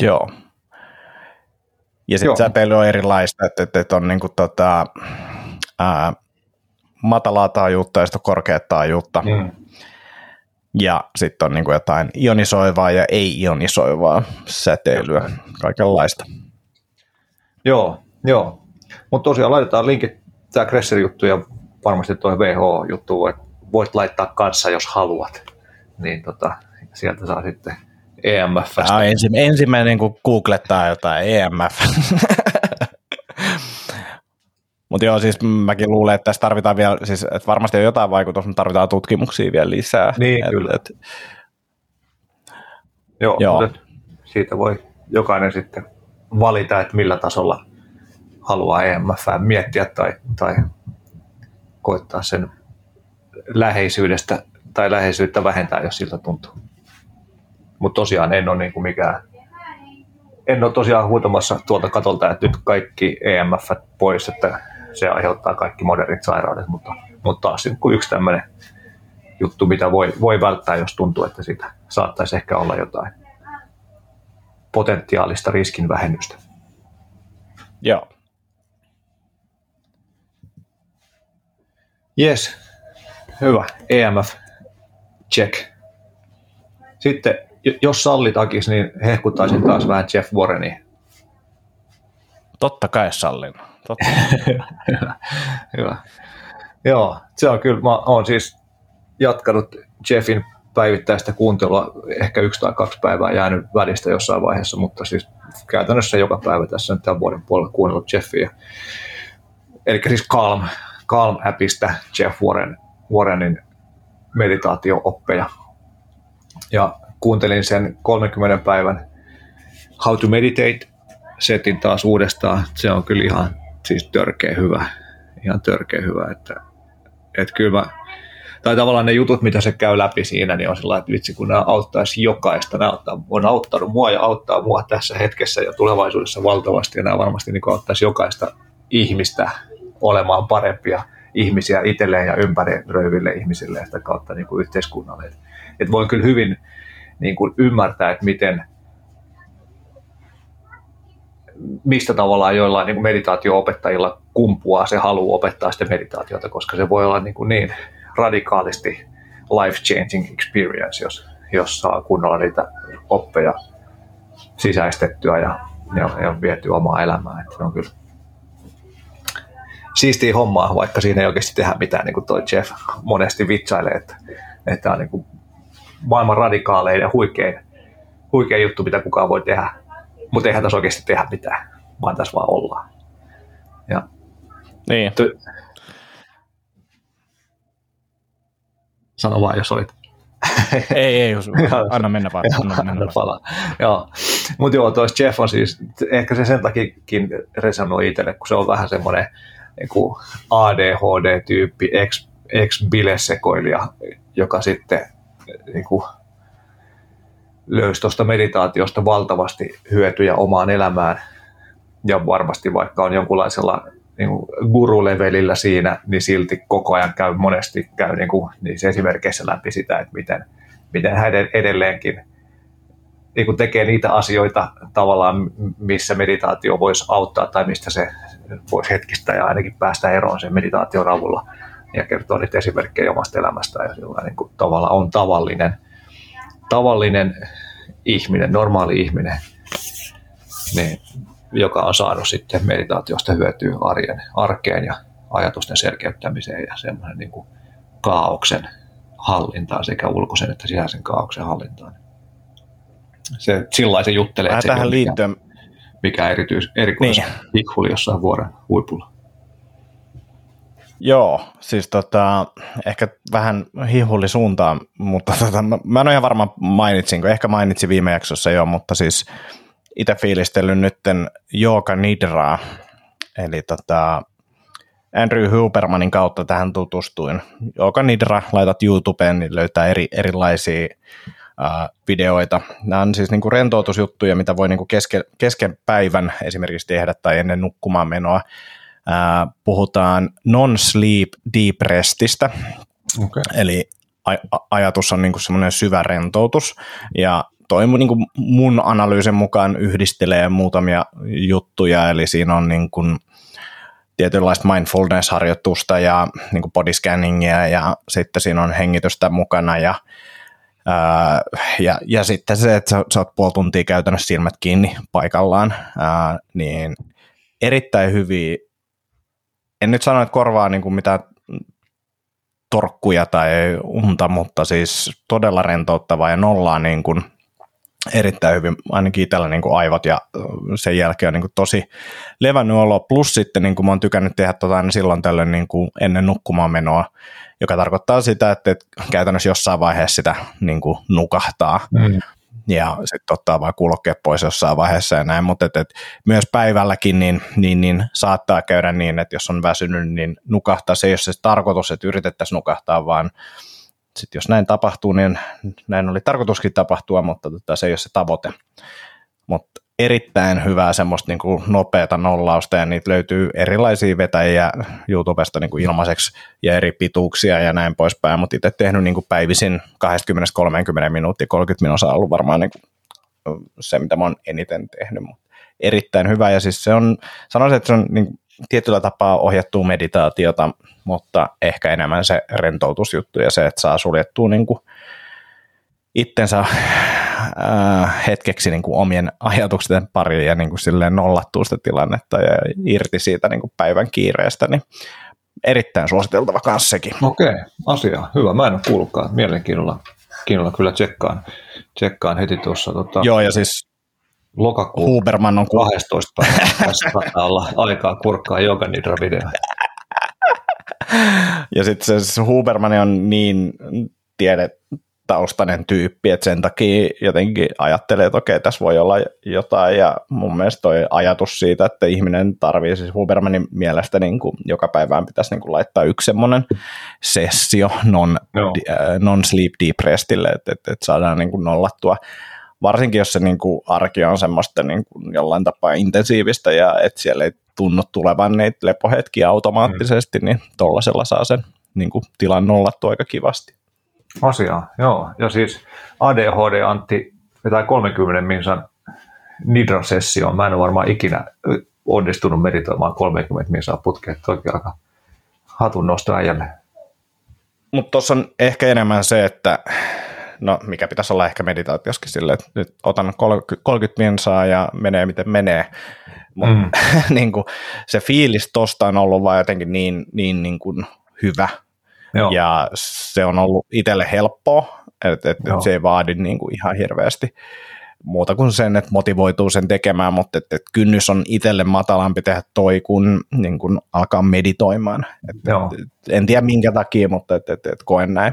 Joo. Ja sitten säteily on erilaista, että, että, että on niin kuin tota, ää, matalaa taajuutta ja sitten korkeaa taajuutta. Mm. Ja sitten on niin kuin jotain ionisoivaa ja ei-ionisoivaa säteilyä, kaikenlaista. Joo, joo. Mutta tosiaan laitetaan linkit, tämä Kresser-juttu ja varmasti tuo WHO-juttu, että voit laittaa kanssa, jos haluat. Niin tota, sieltä saa sitten EMF. Tämä on ensi, ensimmäinen, kun googlettaa jotain EMF. Mutta joo, siis mäkin luulen, että tässä tarvitaan vielä, siis että varmasti on jotain vaikutusta, mutta tarvitaan tutkimuksia vielä lisää. Niin, et, kyllä. Et, joo, joo. Mutta siitä voi jokainen sitten valita, että millä tasolla haluaa EMF miettiä tai, tai koittaa sen läheisyydestä tai läheisyyttä vähentää, jos siltä tuntuu. Mutta tosiaan en ole niin kuin mikään, en ole tosiaan huutamassa tuolta katolta, että nyt kaikki EMF pois, että se aiheuttaa kaikki modernit sairaudet, mutta, mutta taas yksi tämmöinen juttu, mitä voi, voi välttää, jos tuntuu, että siitä saattaisi ehkä olla jotain potentiaalista riskin vähennystä. Joo. Yes, hyvä. EMF, check. Sitten jos sallit Akis, niin hehkuttaisin taas vähän Jeff Warrenia. Totta kai sallin. Totta. hyvä, hyvä. Joo, se on kyllä, mä oon siis jatkanut Jeffin päivittäistä kuuntelua, ehkä yksi tai kaksi päivää jäänyt välistä jossain vaiheessa, mutta siis käytännössä joka päivä tässä nyt tämän vuoden puolella kuunnellut Jeffia. Eli siis Calm, Calm-appista Jeff Warren, Warrenin meditaatio-oppeja. Ja kuuntelin sen 30 päivän How to Meditate setin taas uudestaan. Se on kyllä ihan siis törkeä hyvä. Ihan törkeä hyvä, että, että kyllä mä, tai tavallaan ne jutut, mitä se käy läpi siinä, niin on sellainen, että vitsi, kun nämä auttaisi jokaista, nämä auttaa, on auttanut mua ja auttaa mua tässä hetkessä ja tulevaisuudessa valtavasti, ja nämä varmasti niin auttaisi jokaista ihmistä olemaan parempia ihmisiä itselleen ja ympäröiville ihmisille ja sitä kautta niin kuin yhteiskunnalle. Et, et voin kyllä hyvin niin kuin ymmärtää, että miten mistä tavallaan joillain niin meditaatio-opettajilla kumpuaa se halu opettaa sitä meditaatiota, koska se voi olla niin, kuin niin radikaalisti life-changing experience, jos, jos saa kunnolla niitä oppeja sisäistettyä ja, ja, ja vietyä omaa elämää. Että on kyllä siistiä hommaa, vaikka siinä ei oikeasti tehdä mitään, niin kuin toi Jeff monesti vitsailee, että, että on niin kuin maailman radikaalein ja huikein, huikein juttu, mitä kukaan voi tehdä. Mutta eihän tässä oikeasti tehdä mitään, vaan tässä vaan ollaan. Ja niin. Ty- Sano vaan, jos olit. ei, ei, jos, anna mennä vaan. Anna mennä vaan. Joo. Mutta joo, tois Jeff on siis, ehkä se sen takiakin resonoi itselle, kun se on vähän semmoinen niin ADHD-tyyppi, ex, ex-bilesekoilija, joka sitten niin kuin, löysi tuosta meditaatiosta valtavasti hyötyjä omaan elämään. Ja varmasti vaikka on jonkunlaisella niin gurulevelillä siinä, niin silti koko ajan käy monesti käy niin kuin, niissä esimerkkeissä läpi sitä, että miten, miten hän edelleenkin niin kuin tekee niitä asioita tavallaan, missä meditaatio voisi auttaa tai mistä se voisi hetkistä ja ainakin päästä eroon sen meditaation avulla ja kertoo niitä esimerkkejä omasta elämästä ja sillä niin kuin tavallaan on tavallinen, tavallinen ihminen, normaali ihminen, niin, joka on saanut sitten meditaatiosta hyötyä arjen, arkeen ja ajatusten selkeyttämiseen ja semmoinen niin kuin kaauksen hallintaan sekä ulkoisen että sisäisen kaauksen hallintaan. Se, sillä se juttelee, että tähän liittyen... mikä, mikä erityis, erikois niin. jossain vuoren huipulla. Joo, siis tota, ehkä vähän hihuli suuntaan, mutta tota, mä, en ole ihan varma mainitsinko, ehkä mainitsin viime jaksossa jo, mutta siis itse fiilistellyn nytten Jooga Nidraa, eli tota, Andrew Hubermanin kautta tähän tutustuin. Jooga Nidra, laitat YouTubeen, niin löytää eri, erilaisia videoita. Nämä on siis niinku rentoutusjuttuja, mitä voi niinku kesken, kesken päivän esimerkiksi tehdä tai ennen nukkumaan menoa puhutaan non-sleep deep restistä, okay. eli aj- ajatus on niin semmoinen syvä rentoutus, ja toi niin kuin mun analyysin mukaan yhdistelee muutamia juttuja, eli siinä on niin kuin tietynlaista mindfulness-harjoitusta ja niin kuin body scanningia ja sitten siinä on hengitystä mukana ja, ää, ja, ja sitten se, että sä, sä oot puoli tuntia käytännössä silmät kiinni paikallaan, ää, niin erittäin hyviä en nyt sano, että korvaa niin kuin mitään torkkuja tai unta, mutta siis todella rentouttavaa ja nollaa niin kuin erittäin hyvin, ainakin itsellä niin kuin aivot ja sen jälkeen on niin kuin tosi levännyt olo. Plus sitten niin kuin mä oon tykännyt tehdä tota aina silloin tällöin niin kuin ennen nukkumaan menoa, joka tarkoittaa sitä, että käytännössä jossain vaiheessa sitä niin kuin nukahtaa. Mm ja sitten ottaa vaan kuulokkeet pois jossain vaiheessa ja näin, mutta et, et myös päivälläkin niin, niin, niin, saattaa käydä niin, että jos on väsynyt, niin nukahtaa. Se ei ole se tarkoitus, että yritettäisiin nukahtaa, vaan sitten jos näin tapahtuu, niin näin oli tarkoituskin tapahtua, mutta tota, se ei ole se tavoite. Mutta erittäin hyvää semmoista niin nopeata nollausta ja niitä löytyy erilaisia vetäjiä YouTubesta niin kuin ilmaiseksi ja eri pituuksia ja näin poispäin, mutta itse tehnyt niin kuin päivisin 20-30 minuuttia, 30 minuuttia on ollut varmaan niin kuin se, mitä mä oon eniten tehnyt, mutta erittäin hyvä. Ja siis se on, sanoisin, että se on niin kuin tietyllä tapaa ohjattua meditaatiota, mutta ehkä enemmän se rentoutusjuttu ja se, että saa suljettua niin kuin itsensä äh, hetkeksi niin kuin omien ajatusten pariin ja niin kuin silleen nollattua sitä tilannetta ja irti siitä niin kuin päivän kiireestä, niin erittäin suositeltava kanssa sekin. Okei, asia. Hyvä. Mä en ole kuullutkaan. Mielenkiinnolla kiinnolla kyllä tsekkaan, tsekkaan heti tuossa. Tota, Joo, ja siis lokakuun Huberman on 12 päivä olla aikaa kurkkaa Yoga Nidra video. Ja sitten se Huberman on niin tiedetaustainen tyyppi, että sen takia jotenkin ajattelee, että okei, tässä voi olla jotain, ja mun mielestä toi ajatus siitä, että ihminen tarvii, siis Hubermanin mielestä niin kuin joka päivään pitäisi niin kuin laittaa yksi semmoinen sessio non, Joo. äh, non-sleep deep restille, että, että, että saadaan niin kuin nollattua varsinkin jos se niin kuin arki on semmoista niin kuin jollain tapaa intensiivistä ja että siellä ei tunnu tulevan niitä lepohetkiä automaattisesti, mm. niin tuollaisella saa sen niin kuin, tilan nollattua aika kivasti. Asia, joo. Ja siis ADHD Antti vetää 30 minsan Nidra-sessioon. Mä en ole varmaan ikinä onnistunut meditoimaan 30 minsaa putkeen. Toikin alkaa hatun nosto äijälle. Mutta tuossa on ehkä enemmän se, että no mikä pitäisi olla ehkä meditaatioskin sille, että nyt otan 30 minsaa ja menee miten menee. Mut, mm. niin kuin, se fiilis tosta on ollut vaan jotenkin niin, niin, niin kuin hyvä. Joo. Ja se on ollut itselle helppoa, että et, et se ei vaadi niin kuin ihan hirveästi muuta kuin sen, että motivoituu sen tekemään, mutta että, että kynnys on itselle matalampi tehdä toi, kun niin kuin alkaa meditoimaan. Että, että, en tiedä minkä takia, mutta että, että, että koen näin.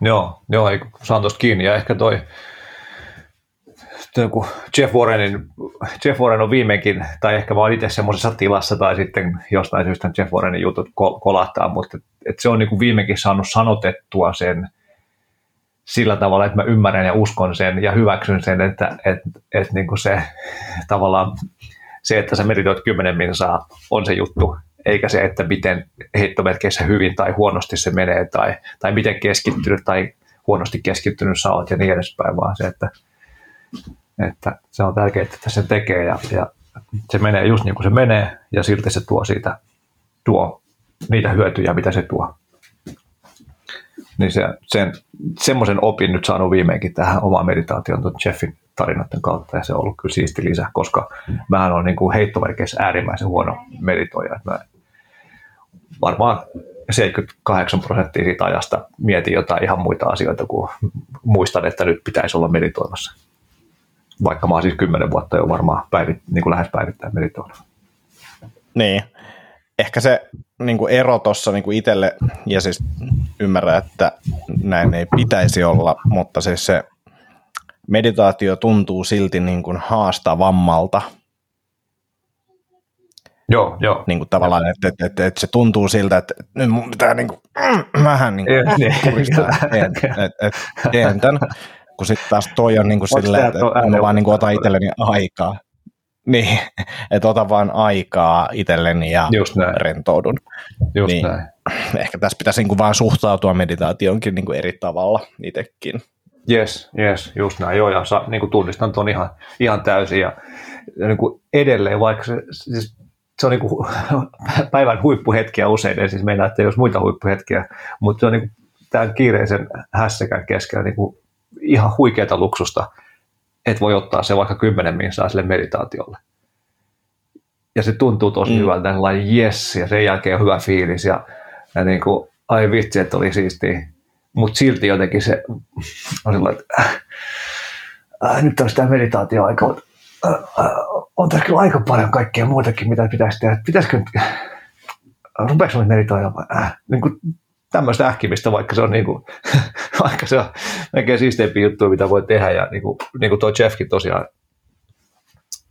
Joo, joo ei, saan tuosta kiinni. Ja ehkä toi, kun Jeff, Warrenin, Jeff Warren on viimeinkin, tai ehkä oon itse semmoisessa tilassa, tai sitten jostain syystä Jeff Warrenin jutut kolahtaa, mutta et, et se on niin kuin viimeinkin saanut sanotettua sen sillä tavalla, että mä ymmärrän ja uskon sen ja hyväksyn sen, että et, et niin kuin se tavallaan se, että sä meditoit kymmenen minsaa, on se juttu, eikä se, että miten heittomerkeissä hyvin tai huonosti se menee, tai, tai miten keskittynyt tai huonosti keskittynyt sä oot ja niin edespäin, vaan se, että, että se on tärkeää, että se tekee ja, ja se menee just niin kuin se menee ja silti se tuo siitä tuo niitä hyötyjä, mitä se tuo. Niin se, sen, semmoisen opin nyt saanut viimeinkin tähän omaan meditaatioon tuon Jeffin tarinoiden kautta ja se on ollut kyllä siisti lisä, koska mähän on niin kuin heittomerkeissä äärimmäisen huono meditoija. Mä varmaan 78 prosenttia siitä ajasta mietin jotain ihan muita asioita, kun muistan, että nyt pitäisi olla meditoimassa. Vaikka mä oon siis kymmenen vuotta jo varmaan päivit, niin kuin lähes päivittäin meditoinut. Niin. Ehkä se niin kuin ero tuossa niin itselle, ja siis ymmärrän, että näin ei pitäisi olla, mutta siis se meditaatio tuntuu silti niin kuin haastavammalta. Joo, joo. Niin kuin tavallaan, että, että, että, että se tuntuu siltä, että nyt mun pitää niin kuin, vähän niin kuin Niin. että et, et, teen tämän. Kun sitten taas toi on niin kuin silleen, että että mä vaan niin kuin otan äänenvaihto? itselleni aikaa. Niin, että otan vaan aikaa itselleni ja Just näin. rentoudun. Just Niin. näin. Ehkä tässä pitäisi niin kuin vaan suhtautua meditaatioonkin niin kuin eri tavalla itsekin. Yes, yes, just näin. Joo, ja sa, niin kuin tunnistan tuon ihan, ihan täysin. Ja, ja niin kuin edelleen, vaikka se, siis, se on niin kuin päivän huippuhetkiä usein, en siis meinaa, että ei olisi muita huippuhetkiä, mutta se on niin kuin tämän kiireisen hässäkän keskellä niin kuin ihan huikeata luksusta, että voi ottaa se vaikka kymmenen minsaa sille meditaatiolle. Ja se tuntuu tosi Mm. hyvältä, sellainen yes, ja sen jälkeen on hyvä fiilis, ja, ja niin kuin, ai vitsi, että oli siistiä. Mutta silti jotenkin se on sellainen, että äh, äh, nyt olisi tämä meditaatioaika, mutta äh, äh, on tässä kyllä aika paljon kaikkea muutakin, mitä pitäisi tehdä. Pitäisikö nyt, äh, rupeeko nyt meditoimaan? Äh, niin kuin tämmöistä ähkimistä, vaikka se on, niin kuin, vaikka se on melkein siisteimpiä juttuja, mitä voi tehdä. Ja niin kuin, niin kuin Jeffkin tosiaan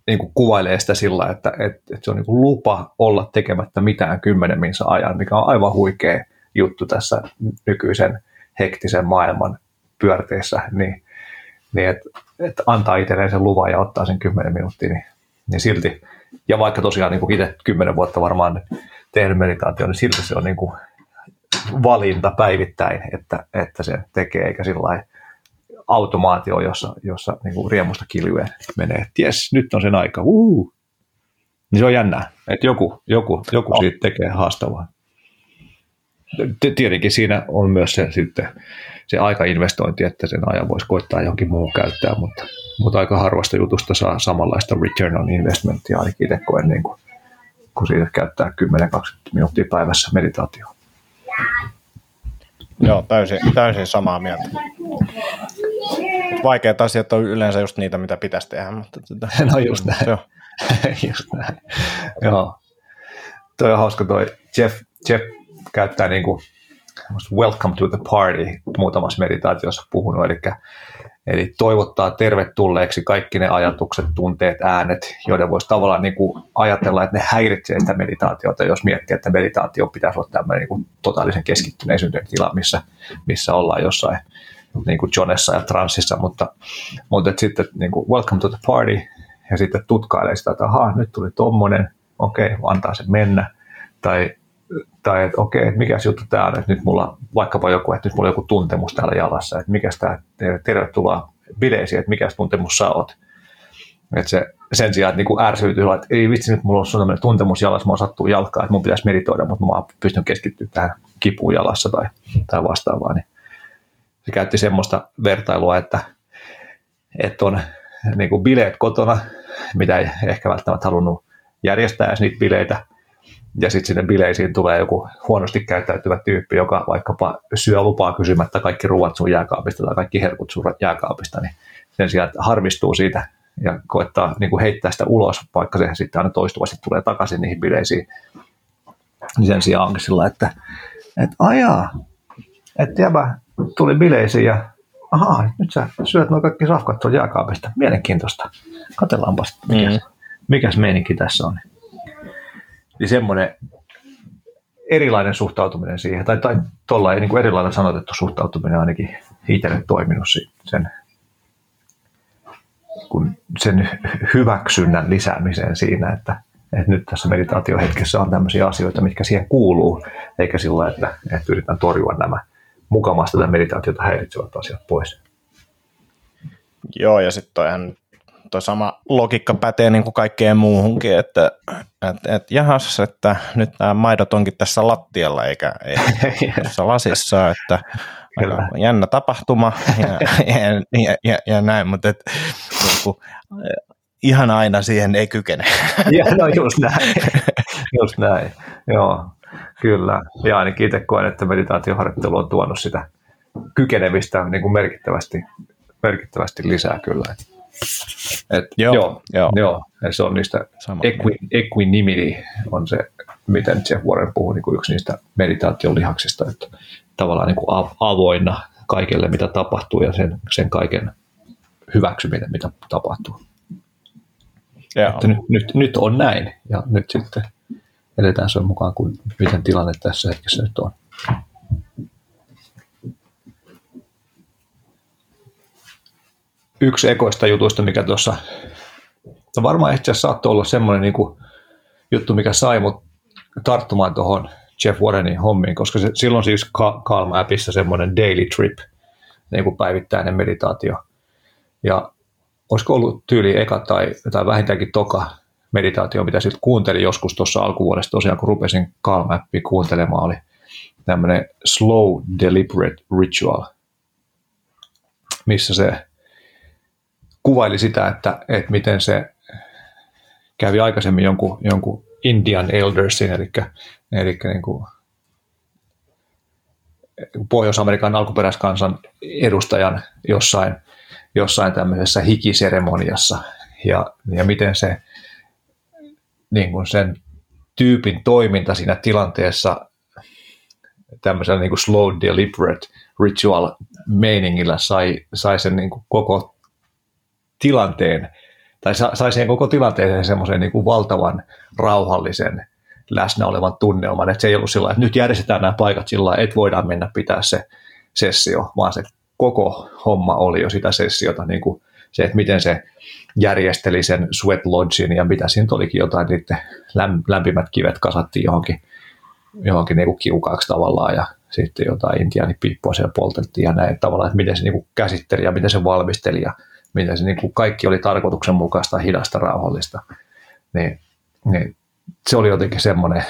niin kuin kuvailee sitä sillä, että, että, että se on niin kuin lupa olla tekemättä mitään kymmenen minsa ajan, mikä on aivan huikea juttu tässä nykyisen hektisen maailman pyörteissä, niin, niin että, että antaa itselleen sen luvan ja ottaa sen kymmenen minuuttia, niin, niin silti, ja vaikka tosiaan niin kuin itse kymmenen vuotta varmaan tehnyt meditaatio, niin silti se on niin kuin valinta päivittäin, että, että se tekee, eikä sillä automaatio, jossa, jossa niin kuin riemusta kiljuen menee, että jes, nyt on sen aika, uu. Niin se on jännää, että joku, joku, joku siitä tekee haastavaa. tietenkin siinä on myös se sitten se aikainvestointi, että sen ajan voisi koittaa johonkin muuhun käyttää, mutta, mutta aika harvasta jutusta saa samanlaista return on investmentia ainakin itse koen, niin kuin, kun siitä käyttää 10-20 minuuttia päivässä meditaatioon. Joo, täysin, täysin samaa mieltä. Vaikeat asiat on yleensä just niitä, mitä pitäisi tehdä. Mutta tota, no just näin. On. just näin. Joo. Toi on hauska toi Jeff, Jeff käyttää niin kuin welcome to the party muutamassa meditaatiossa puhunut, eli, eli toivottaa tervetulleeksi kaikki ne ajatukset, tunteet, äänet, joiden voisi tavallaan niin kuin ajatella, että ne häiritsee sitä meditaatiota, jos miettii, että meditaatio pitäisi olla tämmöinen niin kuin totaalisen keskittyneisyyden tila, missä, missä ollaan jossain niin kuin Jonessa ja Transissa, mutta, mutta sitten niin kuin welcome to the party, ja sitten tutkailee sitä, että ahaa, nyt tuli tommonen, okei, antaa se mennä, tai tai että okei, että mikä juttu tämä on, että nyt mulla vaikkapa joku, että nyt mulla on joku tuntemus täällä jalassa, että mikä tämä, tervetuloa bileisiin, että mikä tuntemus sä oot. Että se, sen sijaan, että niin ärsyytyy, että ei vitsi, nyt mulla on sellainen tuntemus jalassa, mua sattuu jalkaa, että mun pitäisi meditoida, mutta mä pystyn keskittyä tähän kipuun jalassa tai, tai vastaavaan. Niin se käytti semmoista vertailua, että, että on niin kuin bileet kotona, mitä ei ehkä välttämättä halunnut järjestää edes niitä bileitä, ja sitten sinne bileisiin tulee joku huonosti käyttäytyvä tyyppi, joka vaikkapa syö lupaa kysymättä kaikki ruoat sun jääkaapista tai kaikki herkut sun jääkaapista, niin sen sijaan, että harmistuu siitä ja koettaa niin kuin heittää sitä ulos, vaikka se sitten aina toistuvasti tulee takaisin niihin bileisiin, niin sen sijaan onkin sillä, että, että ajaa, että jäbä tuli bileisiin ja ahaa, nyt sä syöt nuo kaikki safkat sun jääkaapista. Mielenkiintoista. Katellaanpas, mikäs, mm. mikäs meininki tässä on niin semmoinen erilainen suhtautuminen siihen, tai, tai tuolla niin erilainen sanotettu suhtautuminen ainakin itselle toiminut sen, kun sen hyväksynnän lisäämiseen siinä, että, että nyt tässä meditaatiohetkessä on tämmöisiä asioita, mitkä siihen kuuluu, eikä sillä, että, että yritän torjua nämä mukamasta tätä meditaatiota häiritsevät asiat pois. Joo, ja sitten toihan tuo sama logiikka pätee niin kuin kaikkeen muuhunkin, että et, et jahas, että nyt nämä maidot onkin tässä lattialla eikä, eikä tässä lasissa, että aika jännä tapahtuma ja, ja, ja, ja, ja näin, mutta et, niin kuin, ihan aina siihen ei kykene. Ja, no just näin, just näin, joo, kyllä. Ja ainakin itse koen, että meditaatioharjoittelu on tuonut sitä kykenemistä niin kuin merkittävästi, merkittävästi lisää kyllä. Et, joo, joo, joo. joo. Ja se on niistä, equi, equanimity on se, miten Jeff Warren puhuu niin kuin yksi niistä meditaation lihaksista, että tavallaan niin kuin avoinna kaikelle, mitä tapahtuu ja sen, sen kaiken hyväksyminen, mitä tapahtuu. Että nyt, nyt, nyt on näin ja nyt sitten edetään sen mukaan, kun miten tilanne tässä hetkessä nyt on. Yksi ekoista jutuista, mikä tuossa, varmaan asiassa saattoi olla semmoinen niin kuin juttu, mikä sai mut tarttumaan tuohon Jeff Warrenin hommiin, koska se, silloin siis Calm-appissa semmoinen daily trip, niin kuin päivittäinen meditaatio. Ja olisiko ollut tyyli eka tai, tai vähintäänkin toka meditaatio, mitä sitten kuuntelin joskus tuossa alkuvuodesta tosiaan, kun rupesin Calm-appia kuuntelemaan, oli tämmöinen slow deliberate ritual, missä se kuvaili sitä, että, että miten se kävi aikaisemmin jonkun, jonkun Indian Eldersin, eli, eli niin kuin Pohjois-Amerikan alkuperäiskansan edustajan jossain, jossain tämmöisessä hikiseremoniassa. Ja, ja miten se niin kuin sen tyypin toiminta siinä tilanteessa tämmöisellä niin kuin slow deliberate ritual meiningillä sai, sai sen niin kuin koko tilanteen, tai sai siihen koko tilanteeseen semmoisen niin kuin valtavan rauhallisen läsnä olevan tunnelman, että se ei ollut sillä että nyt järjestetään nämä paikat sillä että voidaan mennä pitää se sessio, vaan se koko homma oli jo sitä sessiota, niin kuin se, että miten se järjesteli sen sweat lodgein ja mitä siinä olikin jotain, sitten lämpimät kivet kasattiin johonkin, johonkin niin kiukaaksi tavallaan ja sitten jotain intiaanipiippua siellä poltettiin ja näin tavallaan, että miten se niin kuin käsitteli ja miten se valmisteli ja miten se niin kuin kaikki oli tarkoituksenmukaista, hidasta, rauhallista, niin, niin se oli jotenkin semmoinen,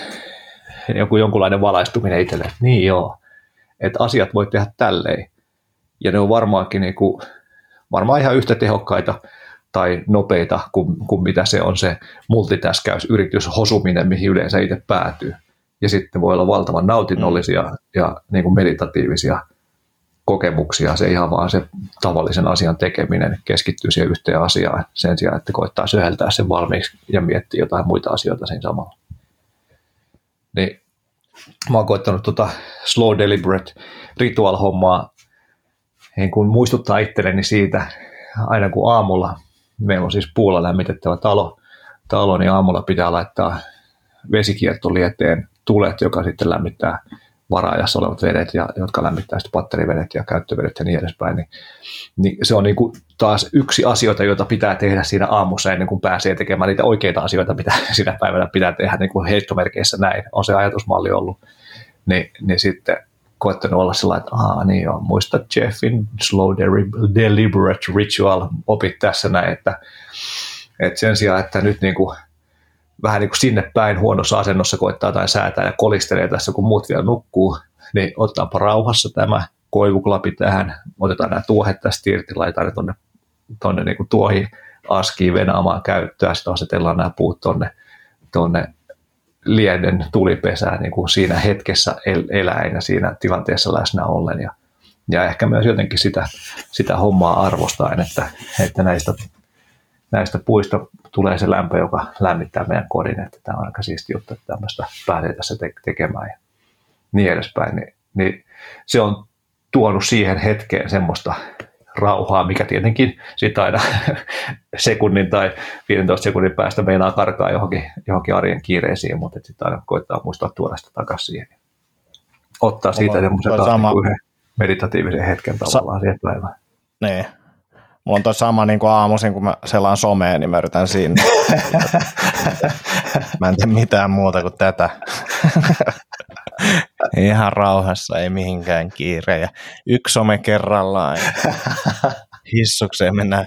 joku jonkunlainen valaistuminen itselle, että niin joo, että asiat voi tehdä tälleen. Ja ne on varmaankin niin kuin, varmaan ihan yhtä tehokkaita tai nopeita kuin, kuin mitä se on se multitäskäys, yritys, hosuminen, mihin yleensä itse päätyy. Ja sitten voi olla valtavan nautinnollisia ja niin kuin meditatiivisia kokemuksia, se ihan vaan se tavallisen asian tekeminen keskittyy siihen yhteen asiaan sen sijaan, että koittaa söheltää sen valmiiksi ja miettiä jotain muita asioita siinä samalla. Niin mä oon koittanut tuota slow deliberate ritual hommaa niin kun muistuttaa itselleni siitä aina kun aamulla, meillä on siis puulla lämmitettävä talo, talo niin aamulla pitää laittaa vesikiertoli eteen tulet, joka sitten lämmittää varaajassa olevat vedet, ja, jotka lämmittää sitten batterivedet ja käyttövedet ja niin edespäin, niin, niin se on niin kuin taas yksi asioita, joita pitää tehdä siinä aamussa ennen kuin pääsee tekemään niitä oikeita asioita, mitä siinä päivänä pitää tehdä niin kuin heittomerkeissä näin, on se ajatusmalli ollut. Ni, niin sitten koettanut olla sellainen, että Aa, niin joo, muista Jeffin slow deliberate ritual, opit tässä näin, että, että sen sijaan, että nyt niin kuin vähän niin kuin sinne päin huonossa asennossa koittaa tai säätää ja kolistelee tässä, kun muut vielä nukkuu, niin otetaanpa rauhassa tämä koivuklapi tähän, otetaan nämä tuohet tästä irti, laitetaan ne tuonne, tuonne niin tuohi askiin venaamaan käyttöä, sitten asetellaan nämä puut tuonne, tuonne lieden tulipesään niin kuin siinä hetkessä el- eläin ja siinä tilanteessa läsnä ollen. Ja, ja ehkä myös jotenkin sitä, sitä hommaa arvostaen, että, että näistä näistä puista tulee se lämpö, joka lämmittää meidän kodin, että tämä on aika siisti juttu, että tämmöistä pääsee tässä te- tekemään ja niin edespäin, niin, niin se on tuonut siihen hetkeen semmoista rauhaa, mikä tietenkin sitten aina sekunnin tai 15 sekunnin päästä meinaa karkaa johonkin, johonkin arjen kiireisiin, mutta sitten aina koittaa muistaa tuoda sitä takaisin siihen. Ottaa siitä semmoisen sama... Niin meditatiivisen hetken tavallaan Sa- siihen päivään. Niin, Mulla on toi sama niin kuin aamuisin, kun mä selaan somea, niin mä yritän siinä. mä en tee mitään muuta kuin tätä. Ihan rauhassa, ei mihinkään kiire. Ja yksi some kerrallaan. Hissukseen mennään.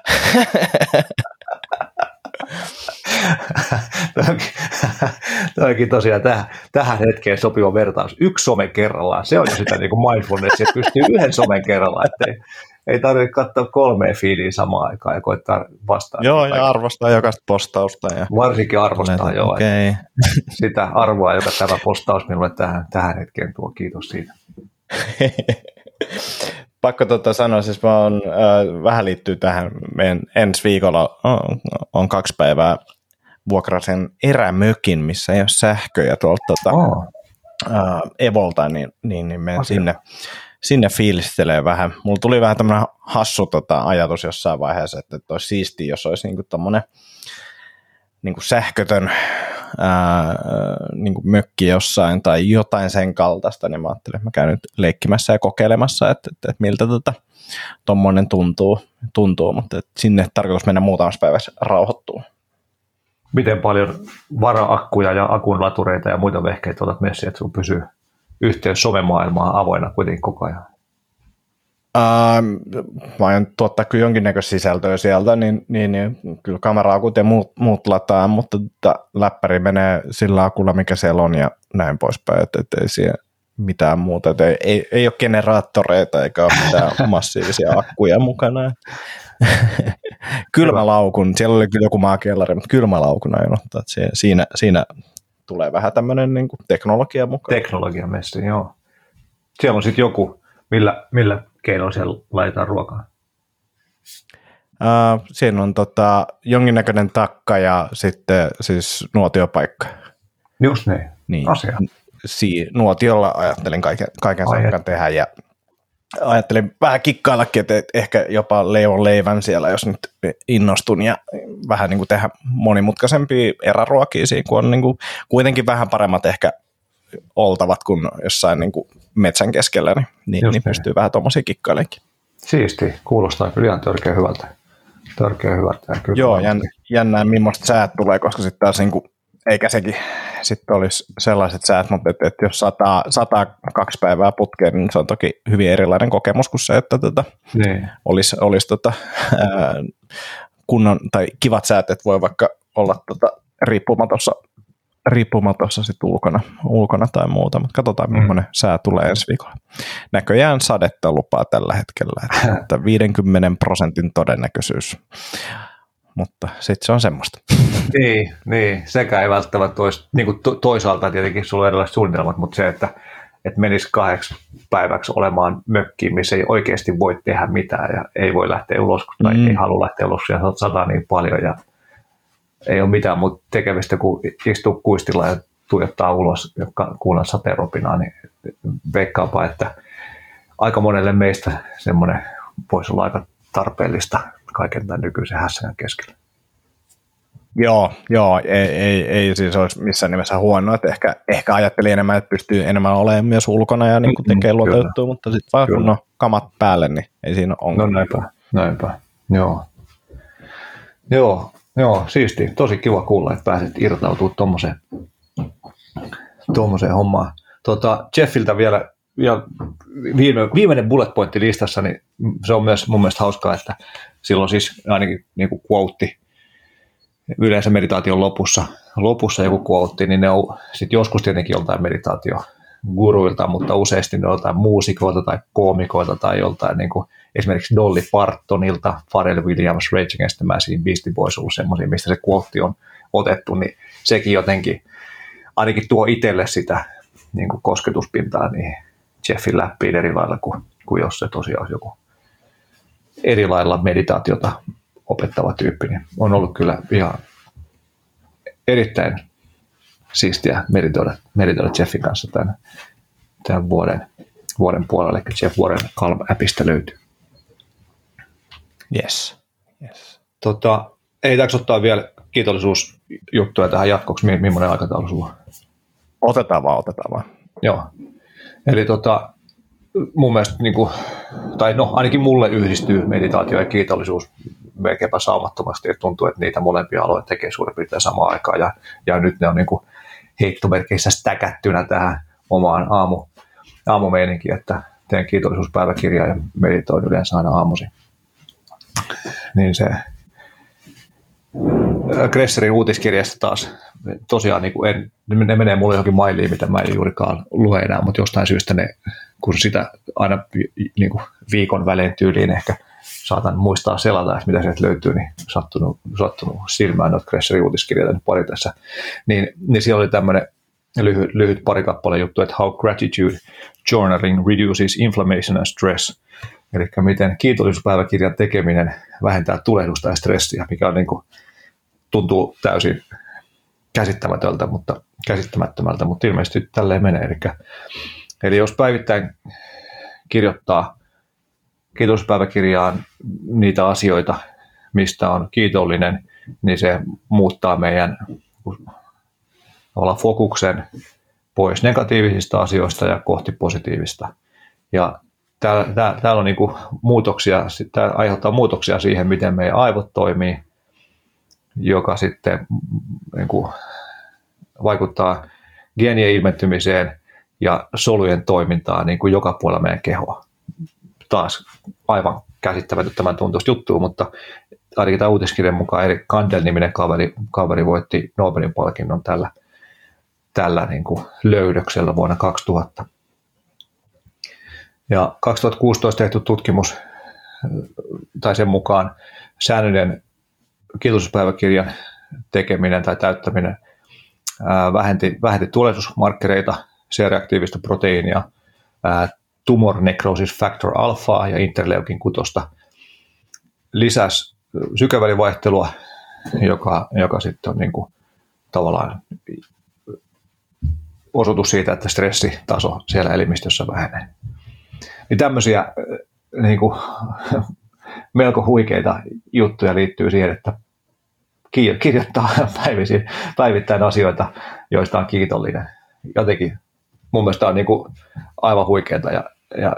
Toikin tosiaan tähän, tähän hetkeen sopiva vertaus. Yksi some kerrallaan, se on jo sitä niin kuin mindfulness, että pystyy yhden somen kerrallaan, ettei, ei tarvitse katsoa kolmea fiiliä samaan aikaan ja koittaa vastaa. Joo, ja arvostaa jokaista postausta. Ja... Varsinkin arvostaa, joo. Okay. Sitä arvoa, joka tämä postaus minulle tähän, tähän hetkeen tuo. Kiitos siitä. Pakko tota sanoa, siis mä on, äh, vähän liittyy tähän, meidän ensi viikolla on, on kaksi päivää vuokrasen erämökin, missä ei ole sähköjä tuolta tota, oh. äh, Evolta, niin, niin, niin menen sinne sinne fiilistelee vähän. Mulla tuli vähän tämmöinen hassu tota, ajatus jossain vaiheessa, että, että olisi siistiä, jos olisi niinku tommonen niinku sähkötön ää, niinku mökki jossain tai jotain sen kaltaista, niin mä ajattelin, että mä käyn nyt leikkimässä ja kokeilemassa, että, että, että miltä tota, tommonen tuntuu, tuntuu mutta että sinne tarkoitus mennä muutamassa päivässä rauhoittuu. Miten paljon vara-akkuja ja akunlatureita ja muita vehkeitä otat messiin, että sun pysyy yhteys somemaailmaan avoinna kuitenkin koko ajan? Ähm, mä aion tuottaa kyllä jonkinnäköistä sisältöä sieltä, niin, niin, niin kyllä kameraakut ja muut, muut lataa, mutta tota, läppäri menee sillä akulla, mikä siellä on ja näin poispäin, että et ei siellä mitään muuta, että ei, ei, ei ole generaattoreita eikä ole mitään massiivisia akkuja mukana. kylmälaukun, siellä oli kyllä joku maakellari, mutta kylmälaukun aion ottaa, että siinä, siinä tulee vähän tämmöinen niin kuin teknologia mukaan. Teknologia messi, joo. Siellä on sitten joku, millä, millä keinoin siellä laitetaan ruokaa? Uh, siinä on tota, jonkinnäköinen takka ja sitten siis nuotiopaikka. Just niin, niin. asia. Si- nuotiolla ajattelin kaiken, kaiken tehdä ja ajattelin vähän kikkaillakin, että ehkä jopa leivon leivän siellä, jos nyt innostun ja vähän niin kuin tehdä monimutkaisempia eräruokia siinä, kun on niin kuin kuitenkin vähän paremmat ehkä oltavat kuin jossain niin kuin metsän keskellä, niin, niin, niin pystyy vähän tuommoisia kikkailenkin. Siisti, kuulostaa kyllä ihan törkeä hyvältä. Törkeä hyvältä. Kyllä Joo, jänn, jännää millaista säät tulee, koska sitten taas niin kuin eikä sekin sitten olisi sellaiset säät, mutta että, että jos sataa, sataa kaksi päivää putkeen, niin se on toki hyvin erilainen kokemus kuin se, että tota, niin. olisi, olisi tota, ää, kunnon tai kivat säät, että voi vaikka olla tota, riippumatossa riippumatta sitten ulkona, ulkona tai muuta, mutta katsotaan mm. millainen sää tulee ensi viikolla. Näköjään sadetta lupaa tällä hetkellä, että 50 prosentin todennäköisyys, mutta sitten se on semmoista. Niin, niin, sekä ei välttämättä olisi, niin kuin to, toisaalta tietenkin sulla on erilaiset suunnitelmat, mutta se, että, että menisi kahdeksi päiväksi olemaan mökkiin, missä ei oikeasti voi tehdä mitään ja ei voi lähteä ulos, tai mm. ei halua lähteä ulos ja sataa niin paljon ja ei ole mitään muuta tekemistä kuin istua kuistilla ja tuijottaa ulos ja kuulla sateenropinaa, niin veikkaapa, että aika monelle meistä semmoinen voisi olla aika tarpeellista kaiken tämän nykyisen hässän keskellä. Joo, joo ei, ei, ei siis olisi missään nimessä huono, että ehkä, ehkä ajatteli enemmän, että pystyy enemmän olemaan myös ulkona ja niin tekee mm, luotettua, mutta sitten vaan kun on kamat päälle, niin ei siinä ole. No näinpä, näinpä, joo. Joo, Joo, siisti. Tosi kiva kuulla, että pääset irtautumaan tuommoiseen tuommoiseen hommaan. Tota, Jeffiltä vielä, vielä viime, viimeinen bullet pointti listassa, niin se on myös mun mielestä hauskaa, että silloin siis ainakin niin kuin quote, yleensä meditaation lopussa, lopussa joku quote, niin ne on sitten joskus tietenkin joltain meditaatio guruilta, mutta useasti ne on muusikoilta tai koomikoilta tai joltain niin kuin, esimerkiksi Dolly Partonilta, Pharrell Williams, Rage Against the Machine, Beastie Boys semmoisia, mistä se quote on otettu, niin sekin jotenkin ainakin tuo itselle sitä niin kuin kosketuspintaa niin Jeffin läppiin eri lailla kuin, kuin jos se tosiaan olisi joku eri lailla meditaatiota opettava tyyppi, niin on ollut kyllä ihan erittäin siistiä meditoida, meditoida Jeffin kanssa tämän, tämän vuoden, vuoden puolella, eli Jeff Warren Calm-appista löytyy. Yes. yes. Tota, ei täksi ottaa vielä kiitollisuusjuttuja tähän jatkoksi, millainen aikataulu sulla on? Otetaan vaan, otetaan vaan. Joo. Eli tota, mun mielestä, niin kuin, tai no ainakin mulle yhdistyy meditaatio ja kiitollisuus melkeinpä saumattomasti, että tuntuu, että niitä molempia aloja tekee suurin piirtein samaan aikaan, ja, ja nyt ne on niin heittomerkeissä stäkättynä tähän omaan aamu, aamumeininkiin, että teen kiitollisuuspäiväkirjaa ja meditoin yleensä aina aamuisin. Niin se Gresserin uutiskirjasta taas tosiaan niin en, ne menee mulle johonkin mailiin, mitä mä en juurikaan lue enää, mutta jostain syystä ne, kun sitä aina niin kuin viikon välein tyyliin ehkä saatan muistaa selata, että mitä sieltä löytyy, niin sattunut, sattunut silmään noita Gresserin uutiskirjoja pari tässä. Niin, niin siellä oli tämmöinen lyhyt, lyhyt pari kappale juttu, että How Gratitude Journaling Reduces Inflammation and Stress – Eli miten kiitollisuuspäiväkirjan tekeminen vähentää tulehdusta ja stressiä, mikä on niin kuin, tuntuu täysin käsittämätöltä, mutta, käsittämättömältä, mutta ilmeisesti tälleen menee. Eli, eli jos päivittäin kirjoittaa kiitollisuuspäiväkirjaan niitä asioita, mistä on kiitollinen, niin se muuttaa meidän fokuksen pois negatiivisista asioista ja kohti positiivista. Ja täällä, täällä, on niin muutoksia, tämä aiheuttaa muutoksia siihen, miten meidän aivot toimii, joka sitten niin kuin vaikuttaa geenien ilmentymiseen ja solujen toimintaan niin kuin joka puolella meidän kehoa. Taas aivan käsittämättömän tuntuista juttua, mutta ainakin tämä uutiskirjan mukaan Erik Kandel-niminen kaveri, kaveri voitti Nobelin palkinnon tällä, tällä niin kuin löydöksellä vuonna 2000. Ja 2016 tehty tutkimus, tai sen mukaan säännöllinen kiitospäiväkirjan tekeminen tai täyttäminen vähenti, vähenti tulehdusmarkkereita, C-reaktiivista proteiinia, tumor necrosis factor alpha ja interleukin kutosta. Lisäsi sykevälivaihtelua, joka, joka sitten on niin kuin tavallaan osoitus siitä, että stressitaso siellä elimistössä vähenee. Niin tämmöisiä niin kuin, melko huikeita juttuja liittyy siihen, että kirjoittaa päivisin, päivittäin asioita, joista on kiitollinen. Jotenkin mun mielestä on niin kuin aivan huikeaa ja, ja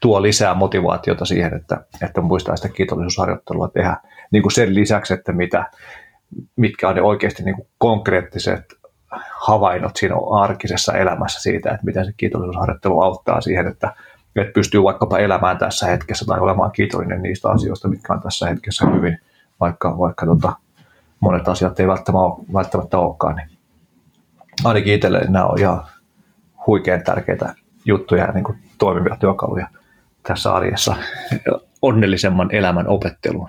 tuo lisää motivaatiota siihen, että, että muistaa sitä kiitollisuusharjoittelua tehdä niin kuin sen lisäksi, että mitä, mitkä on ne oikeasti niin kuin konkreettiset havainnot siinä arkisessa elämässä siitä, että miten se kiitollisuusharjoittelu auttaa siihen, että että pystyy vaikkapa elämään tässä hetkessä tai olemaan kiitollinen niistä asioista, mitkä on tässä hetkessä hyvin, vaikka, vaikka tota, monet asiat ei välttämättä, ole, välttämättä olekaan. Niin ainakin itselle nämä on ihan huikean tärkeitä juttuja ja niin kuin toimivia työkaluja tässä arjessa onnellisemman elämän opetteluun.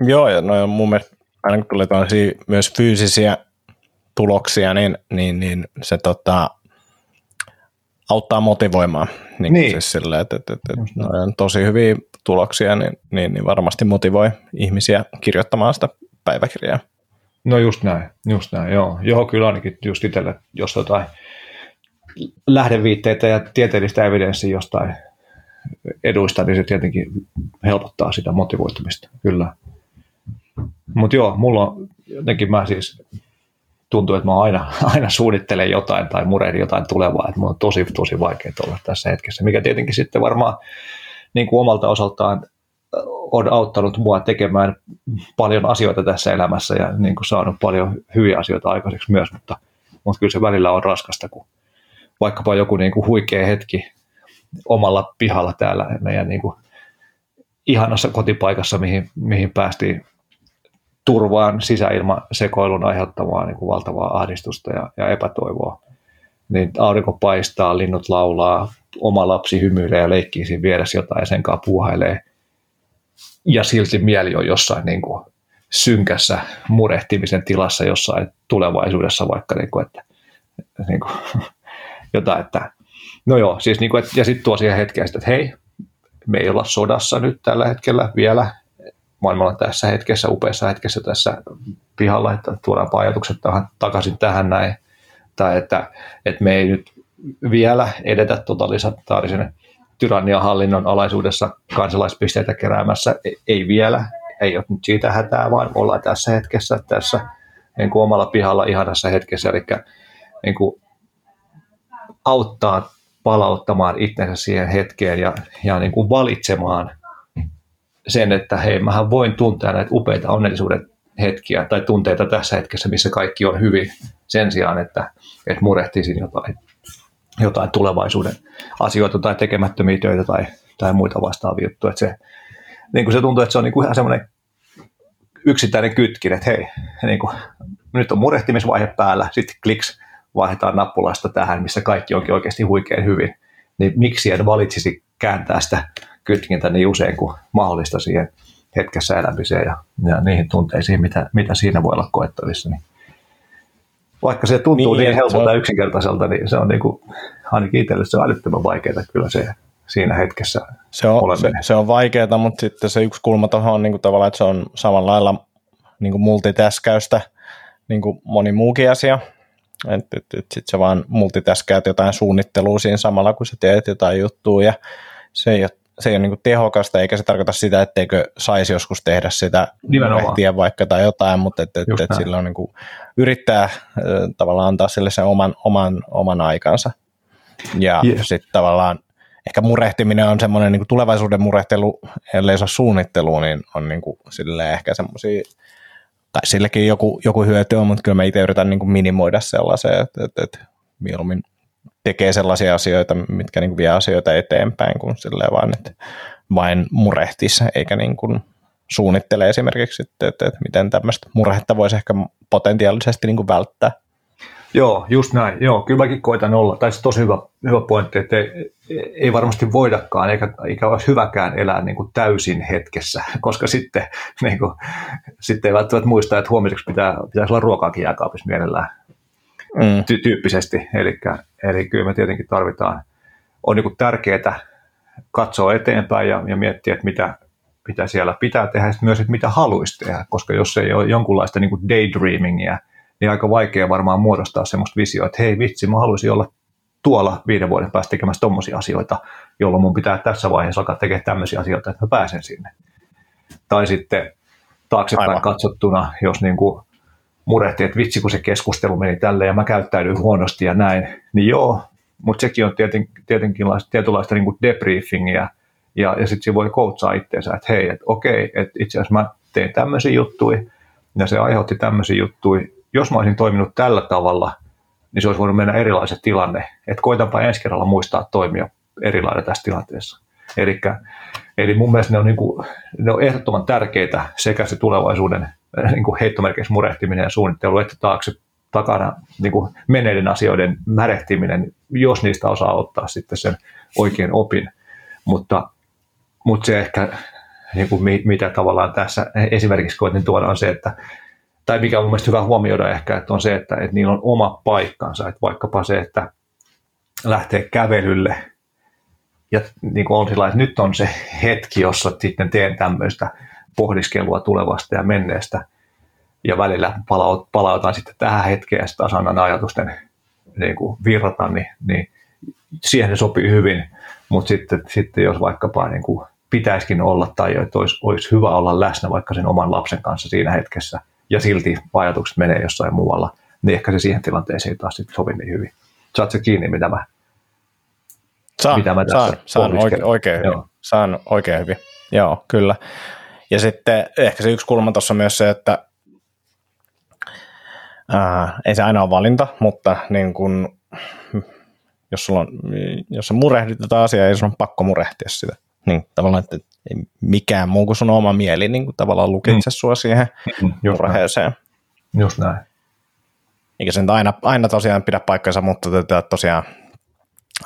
Joo, ja no mun mielestä aina kun tulee myös fyysisiä tuloksia, niin, niin, niin se tota, auttaa motivoimaan. Niin, niin. Siis sille, että, että, että, että on tosi hyviä tuloksia, niin, niin, niin varmasti motivoi ihmisiä kirjoittamaan sitä päiväkirjaa. No just näin, just näin, joo. Joo, kyllä ainakin just itselle, jos jotain lähdeviitteitä ja tieteellistä evidenssiä jostain eduista, niin se tietenkin helpottaa sitä motivoitumista, kyllä. Mutta joo, mulla on jotenkin mä siis tuntuu, että mä aina, aina suunnittelen jotain tai murehdin jotain tulevaa, että mulla on tosi, tosi vaikea olla tässä hetkessä, mikä tietenkin sitten varmaan niin kuin omalta osaltaan on auttanut mua tekemään paljon asioita tässä elämässä ja niin kuin saanut paljon hyviä asioita aikaiseksi myös, mutta, mutta kyllä se välillä on raskasta, kun vaikkapa joku niin kuin huikea hetki omalla pihalla täällä meidän niin kuin ihanassa kotipaikassa, mihin, mihin päästiin turvaan sisäilmasekoilun aiheuttamaa niin kuin valtavaa ahdistusta ja, ja epätoivoa. Niin aurinko paistaa, linnut laulaa, oma lapsi hymyilee ja leikkii siinä vieressä jotain ja sen kanssa puuhailee. Ja silti mieli on jossain niin kuin synkässä murehtimisen tilassa jossain tulevaisuudessa vaikka, niin kuin, että, niin kuin, jotain, että no joo, siis niin kuin, että, ja sitten tuo siihen hetkeen, että hei, me ei olla sodassa nyt tällä hetkellä vielä, maailmalla tässä hetkessä, upeassa hetkessä tässä pihalla, että tuodaan ajatukset tähän, takaisin tähän näin, tai että, että me ei nyt vielä edetä totalitaarisen tyrannian hallinnon alaisuudessa kansalaispisteitä keräämässä, ei vielä, ei ole nyt siitä hätää, vaan ollaan tässä hetkessä, tässä niin kuin omalla pihalla ihanassa hetkessä, eli niin kuin auttaa palauttamaan itsensä siihen hetkeen ja, ja niin kuin valitsemaan sen, että hei, mähän voin tuntea näitä upeita onnellisuuden hetkiä tai tunteita tässä hetkessä, missä kaikki on hyvin, sen sijaan, että, että murehtisin jotain, jotain tulevaisuuden asioita tai tekemättömiä töitä tai, tai muita vastaavia juttuja. Että se, niin kuin se tuntuu, että se on niin kuin ihan semmoinen yksittäinen kytkin, että hei, niin kuin, nyt on murehtimisvaihe päällä, sitten kliks, vaihdetaan nappulasta tähän, missä kaikki onkin oikeasti huikein hyvin, niin miksi en valitsisi kääntää sitä kytkintä niin usein kuin mahdollista siihen hetkessä elämiseen ja, ja niihin tunteisiin, mitä, mitä siinä voi olla koettavissa. Niin vaikka se tuntuu niin, niin helpolta ja yksinkertaiselta, niin se on niin kuin, ainakin itselle se on älyttömän vaikeaa kyllä se siinä hetkessä se on, se, se, on vaikeaa, mutta sitten se yksi kulma tuohon on niin kuin tavallaan, että se on samalla lailla niin kuin multitäskäystä niin kuin moni muukin asia. Että et, et sitten se vaan multitäskäät jotain suunnittelua siinä samalla, kun sä teet jotain juttua ja se ei ole se ei ole niin tehokasta, eikä se tarkoita sitä, etteikö saisi joskus tehdä sitä ehtiä vaikka tai jotain, mutta että, että, että sillä on niin kuin, yrittää tavallaan antaa sille sen oman, oman, oman aikansa. Ja yes. sitten tavallaan ehkä murehtiminen on semmoinen niin tulevaisuuden murehtelu, ellei se ole suunnittelu, niin on niin kuin, ehkä semmoisia, tai sillekin joku, joku hyöty on, mutta kyllä mä itse yritän niin kuin minimoida sellaisen, että, että, että mieluummin tekee sellaisia asioita, mitkä niin kuin vie asioita eteenpäin, kun silleen vaan, että vain murehtis, eikä niin kuin suunnittele esimerkiksi, että, että, että miten tämmöistä murhetta voisi ehkä potentiaalisesti niin kuin välttää. Joo, just näin. Joo, kyllä mäkin koitan olla. Tai se tosi hyvä, hyvä pointti, että ei, ei varmasti voidakaan, eikä, eikä olisi hyväkään elää niin kuin täysin hetkessä, koska sitten, niin kuin, sitten ei välttämättä muista, että huomiseksi pitää, pitäisi olla ruokaakin jääkaapissa mielellään mm. ty- tyyppisesti. Elikkä, eli kyllä me tietenkin tarvitaan, on niin tärkeää katsoa eteenpäin ja, ja miettiä, että mitä, mitä siellä pitää tehdä, ja myös, että mitä haluaisi tehdä, koska jos ei ole jonkunlaista niin kuin daydreamingia, niin aika vaikea varmaan muodostaa semmoista visioa, että hei vitsi, mä haluaisin olla tuolla viiden vuoden päästä tekemässä tommosia asioita, jolloin mun pitää tässä vaiheessa alkaa tekemään tämmöisiä asioita, että mä pääsen sinne. Tai sitten taaksepäin Aivan. katsottuna, jos niin kuin murehti, että vitsi kun se keskustelu meni tälle ja mä käyttäydyin huonosti ja näin, niin joo, mutta sekin on tieten, tietenkin tietynlaista niin debriefingia ja, ja sitten voi koutsaa itseensä, että hei, että okei, että itse asiassa mä tein tämmöisiä juttuja ja se aiheutti tämmöisiä juttuja. Jos mä olisin toiminut tällä tavalla, niin se olisi voinut mennä erilaiset tilanne. Että koitanpa ensi kerralla muistaa toimia erilainen tässä tilanteessa. Elikkä, eli mun mielestä ne on, niin kuin, ne on ehdottoman tärkeitä sekä se tulevaisuuden niin kuin heittomerkeissä murehtiminen ja suunnittelu, että taakse, takana niin kuin menneiden asioiden märehtiminen, jos niistä osaa ottaa sitten sen oikein opin. Mutta, mutta se ehkä, niin kuin mitä tavallaan tässä esimerkiksi koitin tuoda on se, että tai mikä on mielestäni hyvä huomioida ehkä, että on se, että, että niillä on oma paikkansa, että vaikkapa se, että lähtee kävelylle ja niin kuin on sillä että nyt on se hetki, jossa sitten teen tämmöistä pohdiskelua tulevasta ja menneestä ja välillä palautan sitten tähän hetkeen ja sitten taas annan ajatusten niin kuin virrata, niin, niin siihen se sopii hyvin, mutta sitten, sitten jos vaikkapa niin kuin pitäisikin olla tai että olisi, olisi hyvä olla läsnä vaikka sen oman lapsen kanssa siinä hetkessä ja silti ajatukset menee jossain muualla, niin ehkä se siihen tilanteeseen taas sitten sovi niin hyvin. Saat se kiinni, mitä mä, saan, mitä mä tässä saan, saan oikein, oikein hyvin. Saan oikein hyvin. Joo, kyllä. Ja sitten ehkä se yksi kulma tuossa myös se, että ää, ei se aina ole valinta, mutta niin kun, jos, sulla on, jos sä murehdit tätä asiaa, ei sun on pakko murehtia sitä. Niin tavallaan, että ei mikään muu kuin sun oma mieli niin kuin tavallaan lukitse mm. sua siihen mm, murheeseen. Just näin. Eikä sen aina, aina tosiaan pidä paikkansa, mutta tätä tosiaan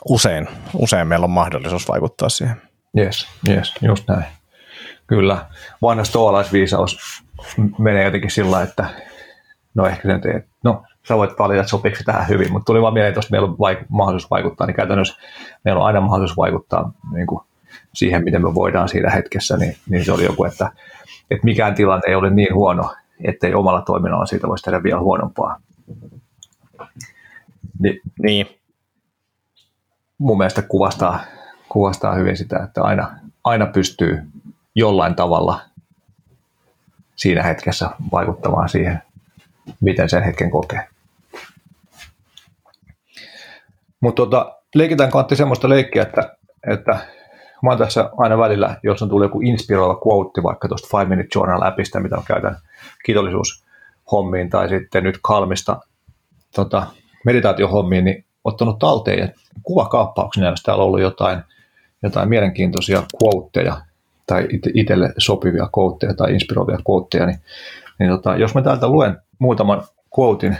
usein, usein meillä on mahdollisuus vaikuttaa siihen. Yes, yes, just näin. Kyllä. Vanha stoalaisviisaus menee jotenkin sillä, että no ehkä sen teet, no sä voit valita, että sopiiko se tähän hyvin, mutta tuli vaan mieleen, että jos meillä on vaik- mahdollisuus vaikuttaa, niin käytännössä meillä on aina mahdollisuus vaikuttaa niin kuin siihen, miten me voidaan siinä hetkessä, niin, niin se oli joku, että, että mikään tilanne ei ole niin huono, ettei omalla toiminnalla siitä voisi tehdä vielä huonompaa. Niin, niin. Mun mielestä kuvastaa, kuvastaa hyvin sitä, että aina, aina pystyy jollain tavalla siinä hetkessä vaikuttamaan siihen, miten sen hetken kokee. Mutta tota, leikitään kantti semmoista leikkiä, että, että mä oon tässä aina välillä, jos on tullut joku inspiroiva quote vaikka tuosta Five Minute Journal appista, mitä on käytän kiitollisuushommiin tai sitten nyt kalmista tota, meditaatiohommiin, niin ottanut talteen ja kuvakaappauksena, jos täällä on ollut jotain, jotain mielenkiintoisia quoteja tai itselle sopivia quoteja tai inspiroivia quoteja, niin, niin tota, jos mä täältä luen muutaman quotein,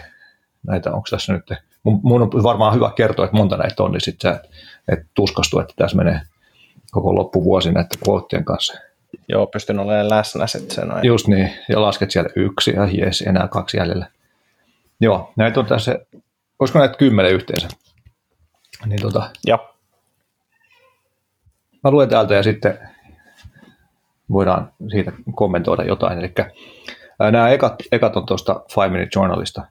näitä onko tässä nyt, mun, mun on varmaan hyvä kertoa, että monta näitä on, niin sitten sä et, tuskastu, että tässä menee koko loppuvuosi näiden quoteien kanssa. Joo, pystyn olemaan läsnä sitten sen ajan. Just niin, ja lasket siellä yksi ja jes, enää kaksi jäljellä. Joo, näitä on tässä, olisiko näitä kymmenen yhteensä? Niin tota, Joo. Mä luen täältä ja sitten voidaan siitä kommentoida jotain. Eli nämä ekat, ekat on tuosta Five Minute Journalista.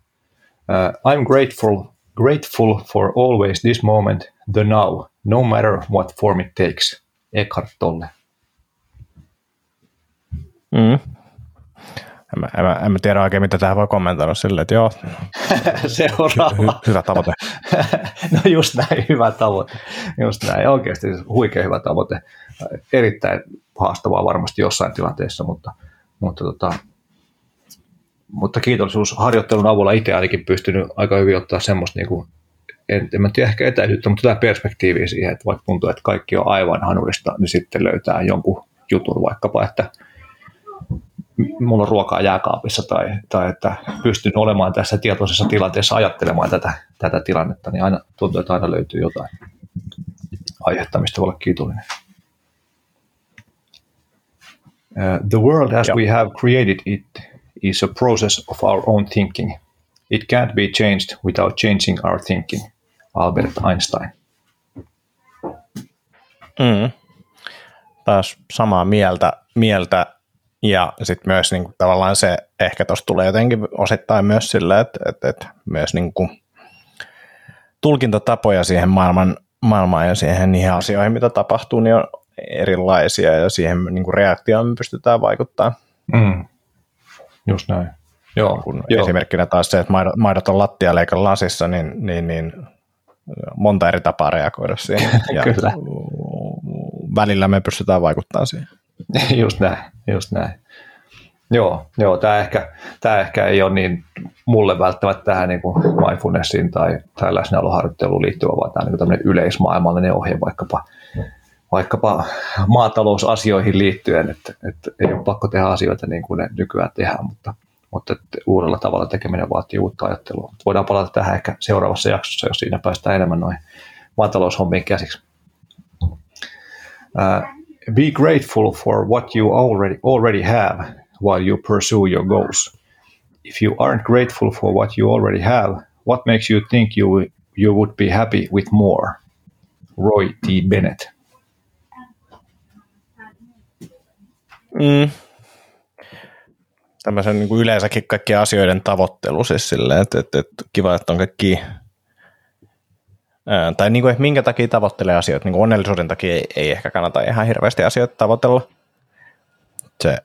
Uh, I'm grateful, grateful for always this moment, the now, no matter what form it takes. Eckhart Tolle. Mm. En mä, en, mä, en mä tiedä oikein, mitä tähän voi kommentoida sille, että joo. Seuraava. Hy, hyvä tavoite. no just näin, hyvä tavoite. Just näin, oikeasti huikea hyvä tavoite. Erittäin haastavaa varmasti jossain tilanteessa, mutta, mutta, tota, mutta kiitollisuusharjoittelun avulla itse ainakin pystynyt aika hyvin ottaa semmoista niin kuin en, en mä tiedä ehkä etäisyyttä, mutta tämä perspektiiviä siihen, että vaikka tuntuu, että kaikki on aivan hanurista, niin sitten löytää jonkun jutun vaikkapa, että mulla on ruokaa jääkaapissa tai, tai että pystyn olemaan tässä tietoisessa tilanteessa ajattelemaan tätä, tätä tilannetta, niin aina tuntuu, että aina löytyy jotain aihetta, mistä voi olla kiitollinen. Uh, the world as Joo. we have created it is a process of our own thinking. It can't be changed without changing our thinking. Albert Einstein. Mm. Taas samaa mieltä, mieltä ja sitten myös niin kuin, tavallaan se, ehkä tuossa tulee jotenkin osittain myös sillä, että, että, että myös niin kuin, tulkintatapoja siihen maailman, maailmaan ja siihen niihin asioihin, mitä tapahtuu, niin on erilaisia ja siihen niin kuin reaktioon me pystytään vaikuttaa. Mm. Just näin. Joo, kun joo. Esimerkkinä taas se, että maidot, maidot on lattialeikon lasissa, niin, niin, niin monta eri tapaa reagoida siihen. Ja Kyllä. Välillä me pystytään vaikuttamaan siihen. just näin, just näin. Joo, joo tämä, ehkä, tämä ehkä ei ole niin mulle välttämättä tähän niin kuin mindfulnessiin tai, tai läsnäoloharjoitteluun liittyvä, vaan tämä on niin yleismaailmallinen ohje vaikkapa, vaikkapa maatalousasioihin liittyen, että, että ei ole pakko tehdä asioita niin kuin ne nykyään tehdään, mutta, mutta uudella tavalla tekeminen vaatii uutta ajattelua. Voidaan palata tähän ehkä seuraavassa jaksossa, jos siinä päästään enemmän noihin maataloushommiin käsiksi. Uh, be grateful for what you already already have while you pursue your goals. If you aren't grateful for what you already have, what makes you think you you would be happy with more? Roy T. Bennett. Mm. Tämmöisen niin kuin yleensäkin kaikkien asioiden tavoittelu siis silleen, että, että, että kiva, että on kaikki ää, tai niin kuin, että minkä takia tavoittelee asioita, niin kuin onnellisuuden takia ei, ei ehkä kannata ihan hirveästi asioita tavoitella. Se,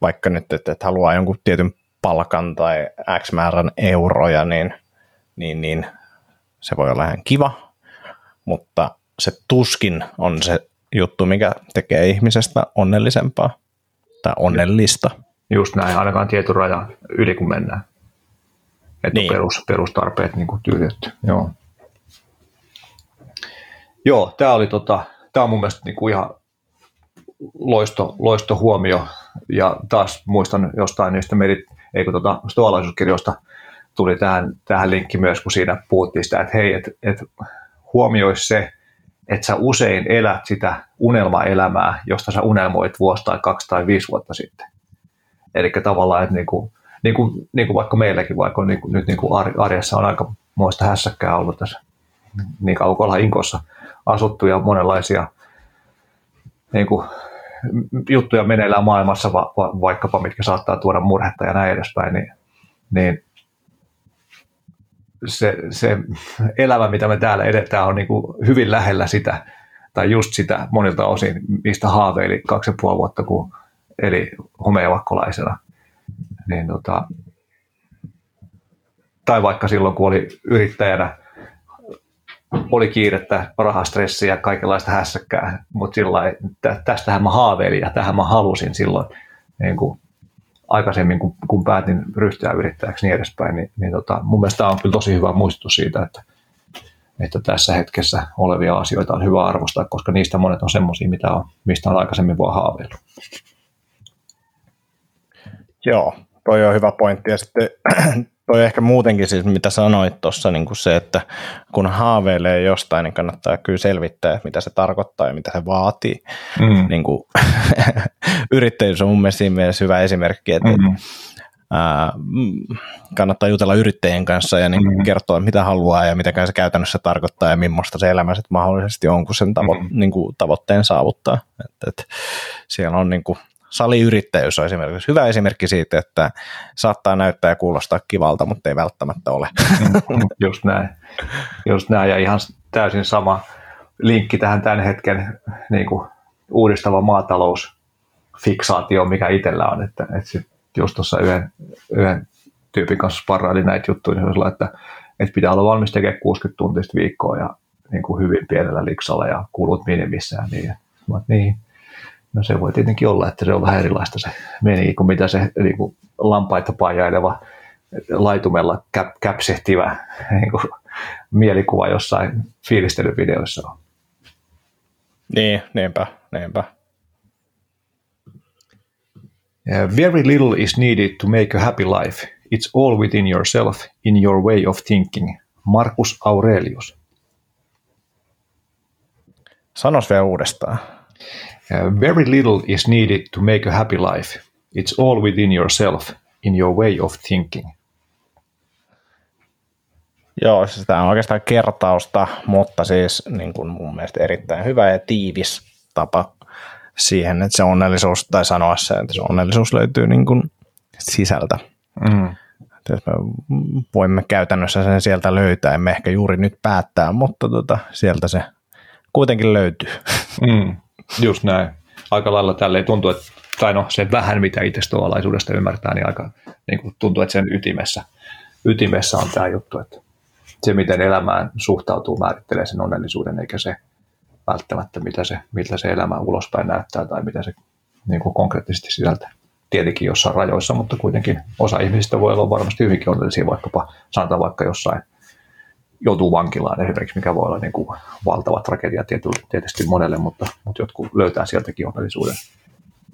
vaikka nyt, että, että haluaa jonkun tietyn palkan tai X määrän euroja, niin, niin, niin se voi olla ihan kiva, mutta se tuskin on se juttu, mikä tekee ihmisestä onnellisempaa tai onnellista. Just näin, ainakaan tietyn rajan yli kun mennään. Että niin. perus, perustarpeet niin tyydytty. Joo. Joo, tämä oli tota, tämä on mun mielestä niin kuin ihan loisto, loisto huomio. Ja taas muistan jostain niistä medit, eikö tota, stoalaisuuskirjoista tuli tähän, tähän linkki myös, kun siinä puhuttiin sitä, että hei, että et huomioisi se, että sä usein elät sitä unelmaelämää, josta sä unelmoit vuosi tai kaksi tai viisi vuotta sitten. Eli tavallaan, että niin kuin, niin kuin, niin kuin vaikka meilläkin, vaikka niin kuin, nyt niin kuin arjessa on aika muista hässäkkää ollut tässä niin kauan kuin Inkossa asuttu ja monenlaisia niin kuin, juttuja meneillään maailmassa, va, va, vaikkapa mitkä saattaa tuoda murhetta ja näin edespäin, niin, niin se, se elämä, mitä me täällä edetään, on niin kuin hyvin lähellä sitä, tai just sitä monilta osin, mistä haaveili kaksi ja puoli vuotta, kun eli homeavakkolaisena. Niin tota, tai vaikka silloin, kun oli yrittäjänä, oli kiirettä, rahastressiä ja kaikenlaista hässäkkää, mutta sillä tästähän mä haaveilin ja tähän mä halusin silloin niin kuin aikaisemmin, kun, kun päätin ryhtyä yrittäjäksi niin edespäin, niin, niin tota, mun mielestä tämä on kyllä tosi hyvä muistutus siitä, että, että tässä hetkessä olevia asioita on hyvä arvostaa, koska niistä monet on semmoisia, mitä on, mistä on aikaisemmin voi haaveilla. Joo, toi on hyvä pointti. Ja sitten toi ehkä muutenkin siis, mitä sanoit tuossa, niin kuin se, että kun haaveilee jostain, niin kannattaa kyllä selvittää, mitä se tarkoittaa ja mitä se vaatii. Mm. Niin kuin, yrittäjyys on mun mielestä siinä mielessä hyvä esimerkki, että mm-hmm. ää, mm, kannattaa jutella yrittäjien kanssa ja niin mm-hmm. kertoa, mitä haluaa ja mitä se käytännössä tarkoittaa ja millaista se elämä mahdollisesti on, kun sen tavo- mm-hmm. niin kuin tavoitteen saavuttaa. Et, et, siellä on niin kuin, saliyrittäjyys on esimerkiksi hyvä esimerkki siitä, että saattaa näyttää ja kuulostaa kivalta, mutta ei välttämättä ole. Just näin. Just näin ja ihan täysin sama linkki tähän tämän hetken niin kuin uudistava maatalousfiksaatio, mikä itsellä on. Että, että sit just tuossa yhden, yhden tyypin kanssa sparrailin näitä juttuja, niin että, että pitää olla valmis tekemään 60 tuntista viikkoa ja niin kuin hyvin pienellä liksalla ja kulut minimissään. Niin, niin No se voi tietenkin olla, että se on vähän erilaista se meni, kuin mitä se niin kuin lampaita pajaileva laitumella käp, käpsehtivä niin kuin, mielikuva jossain fiilistelyvideoissa on. Niin, niinpä, niinpä. very little is needed to make a happy life. It's all within yourself, in your way of thinking. Marcus Aurelius. Sanos vielä uudestaan. Uh, very little is needed to make a happy life. It's all within yourself, in your way of thinking. Joo, siis tämä on oikeastaan kertausta, mutta siis niin kuin mun mielestä erittäin hyvä ja tiivis tapa siihen, että se onnellisuus, tai sanoa se, että se onnellisuus löytyy niin kuin sisältä. Mm. Että me voimme käytännössä sen sieltä löytää, emme ehkä juuri nyt päättää, mutta tota, sieltä se kuitenkin löytyy. Mm. Just näin. Aika lailla tälleen tuntuu, että, tai no se vähän mitä itse ymmärtää, niin aika niin kuin tuntuu, että sen ytimessä, ytimessä on tämä juttu, että se miten elämään suhtautuu määrittelee sen onnellisuuden, eikä se välttämättä mitä se, miltä se elämä ulospäin näyttää tai mitä se niin kuin konkreettisesti sisältää. Tietenkin jossain rajoissa, mutta kuitenkin osa ihmisistä voi olla varmasti hyvinkin onnellisia, vaikkapa sanotaan vaikka jossain joutuu vankilaan esimerkiksi, mikä voi olla niin kuin valtava tragedia tietysti monelle, mutta, mutta jotkut löytää sieltäkin onnellisuuden.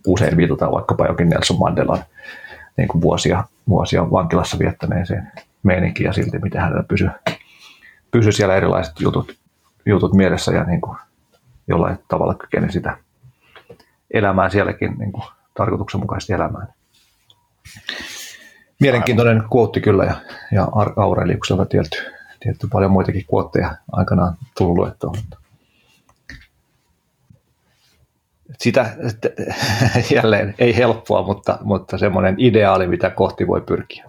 Usein viitataan vaikkapa jokin Nelson Mandelan niin kuin vuosia, vuosia vankilassa viettäneeseen meininkiin ja silti miten hänellä pysyi, pysy siellä erilaiset jutut, jutut mielessä ja niin kuin jollain tavalla kykeni sitä elämää sielläkin niin kuin tarkoituksenmukaisesti elämään. Mielenkiintoinen kuotti kyllä ja, ja Aureliukselta tietty, tietty paljon muitakin kuotteja aikanaan tullut luettua. Sitä jälleen ei helppoa, mutta, mutta semmoinen ideaali, mitä kohti voi pyrkiä.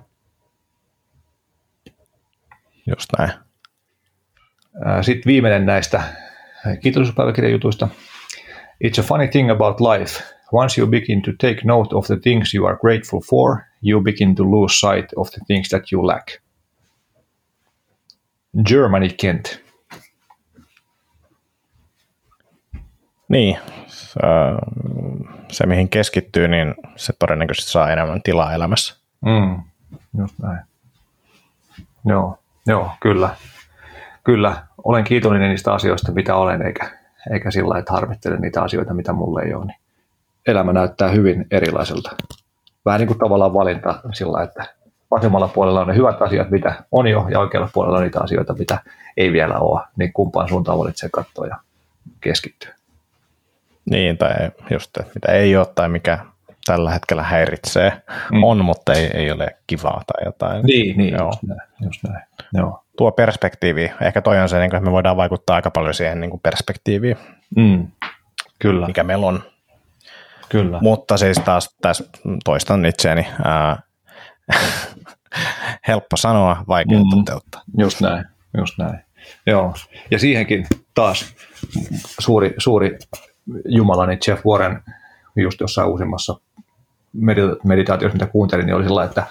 Just näin. Sitten viimeinen näistä kiitollisuuspäiväkirjajutuista. It's a funny thing about life. Once you begin to take note of the things you are grateful for, you begin to lose sight of the things that you lack. Germany Kent. Niin, se mihin keskittyy, niin se todennäköisesti saa enemmän tilaa elämässä. Mm, just näin. Joo, joo, kyllä. Kyllä, olen kiitollinen niistä asioista, mitä olen, eikä, eikä sillä lailla, että harmittelen niitä asioita, mitä mulle ei ole. Niin elämä näyttää hyvin erilaiselta. Vähän niin kuin tavallaan valinta sillä että vasemmalla puolella on ne hyvät asiat, mitä on jo, ja oikealla puolella on niitä asioita, mitä ei vielä ole. Niin kumpaan suuntaan valitsee katsoa ja keskittyä. Niin, tai just, että mitä ei ole tai mikä tällä hetkellä häiritsee, mm. on, mutta ei, ei ole kivaa tai jotain. Niin, niin Joo. just näin. Just näin. Joo. Tuo perspektiivi, ehkä toi on se, niin että me voidaan vaikuttaa aika paljon siihen niin kuin perspektiiviin, mm. Kyllä. mikä meillä on. Kyllä. Mutta siis taas tässä toistan itseäni, ää, helppo sanoa, vaikea mm. toteuttaa. Just näin, just näin. Joo, ja siihenkin taas suuri, suuri jumalani Jeff Warren just jossain uusimmassa meditaatiossa, mitä kuuntelin, niin oli sillä että,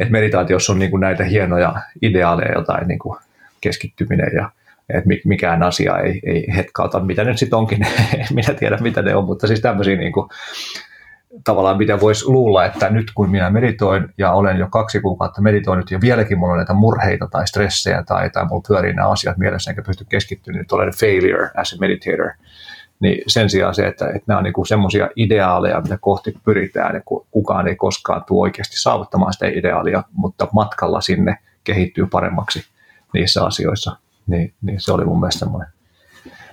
että meditaatiossa on niin kuin näitä hienoja ideaaleja, jotain niin kuin keskittyminen ja että mikään asia ei, ei hetkauta, mitä ne sitten onkin, minä tiedän mitä ne on, mutta siis tämmöisiä niin kuin, tavallaan mitä voisi luulla, että nyt kun minä meditoin ja olen jo kaksi kuukautta meditoinut ja vieläkin mulla on näitä murheita tai stressejä tai, tai mulla pyörii nämä asiat mielessä enkä pysty keskittymään, niin olen failure as a meditator – niin sen sijaan se, että, että nämä on niin semmoisia ideaaleja, mitä kohti pyritään, ja kukaan ei koskaan tule oikeasti saavuttamaan sitä ideaalia, mutta matkalla sinne kehittyy paremmaksi niissä asioissa. Niin, niin se oli mun mielestä semmoinen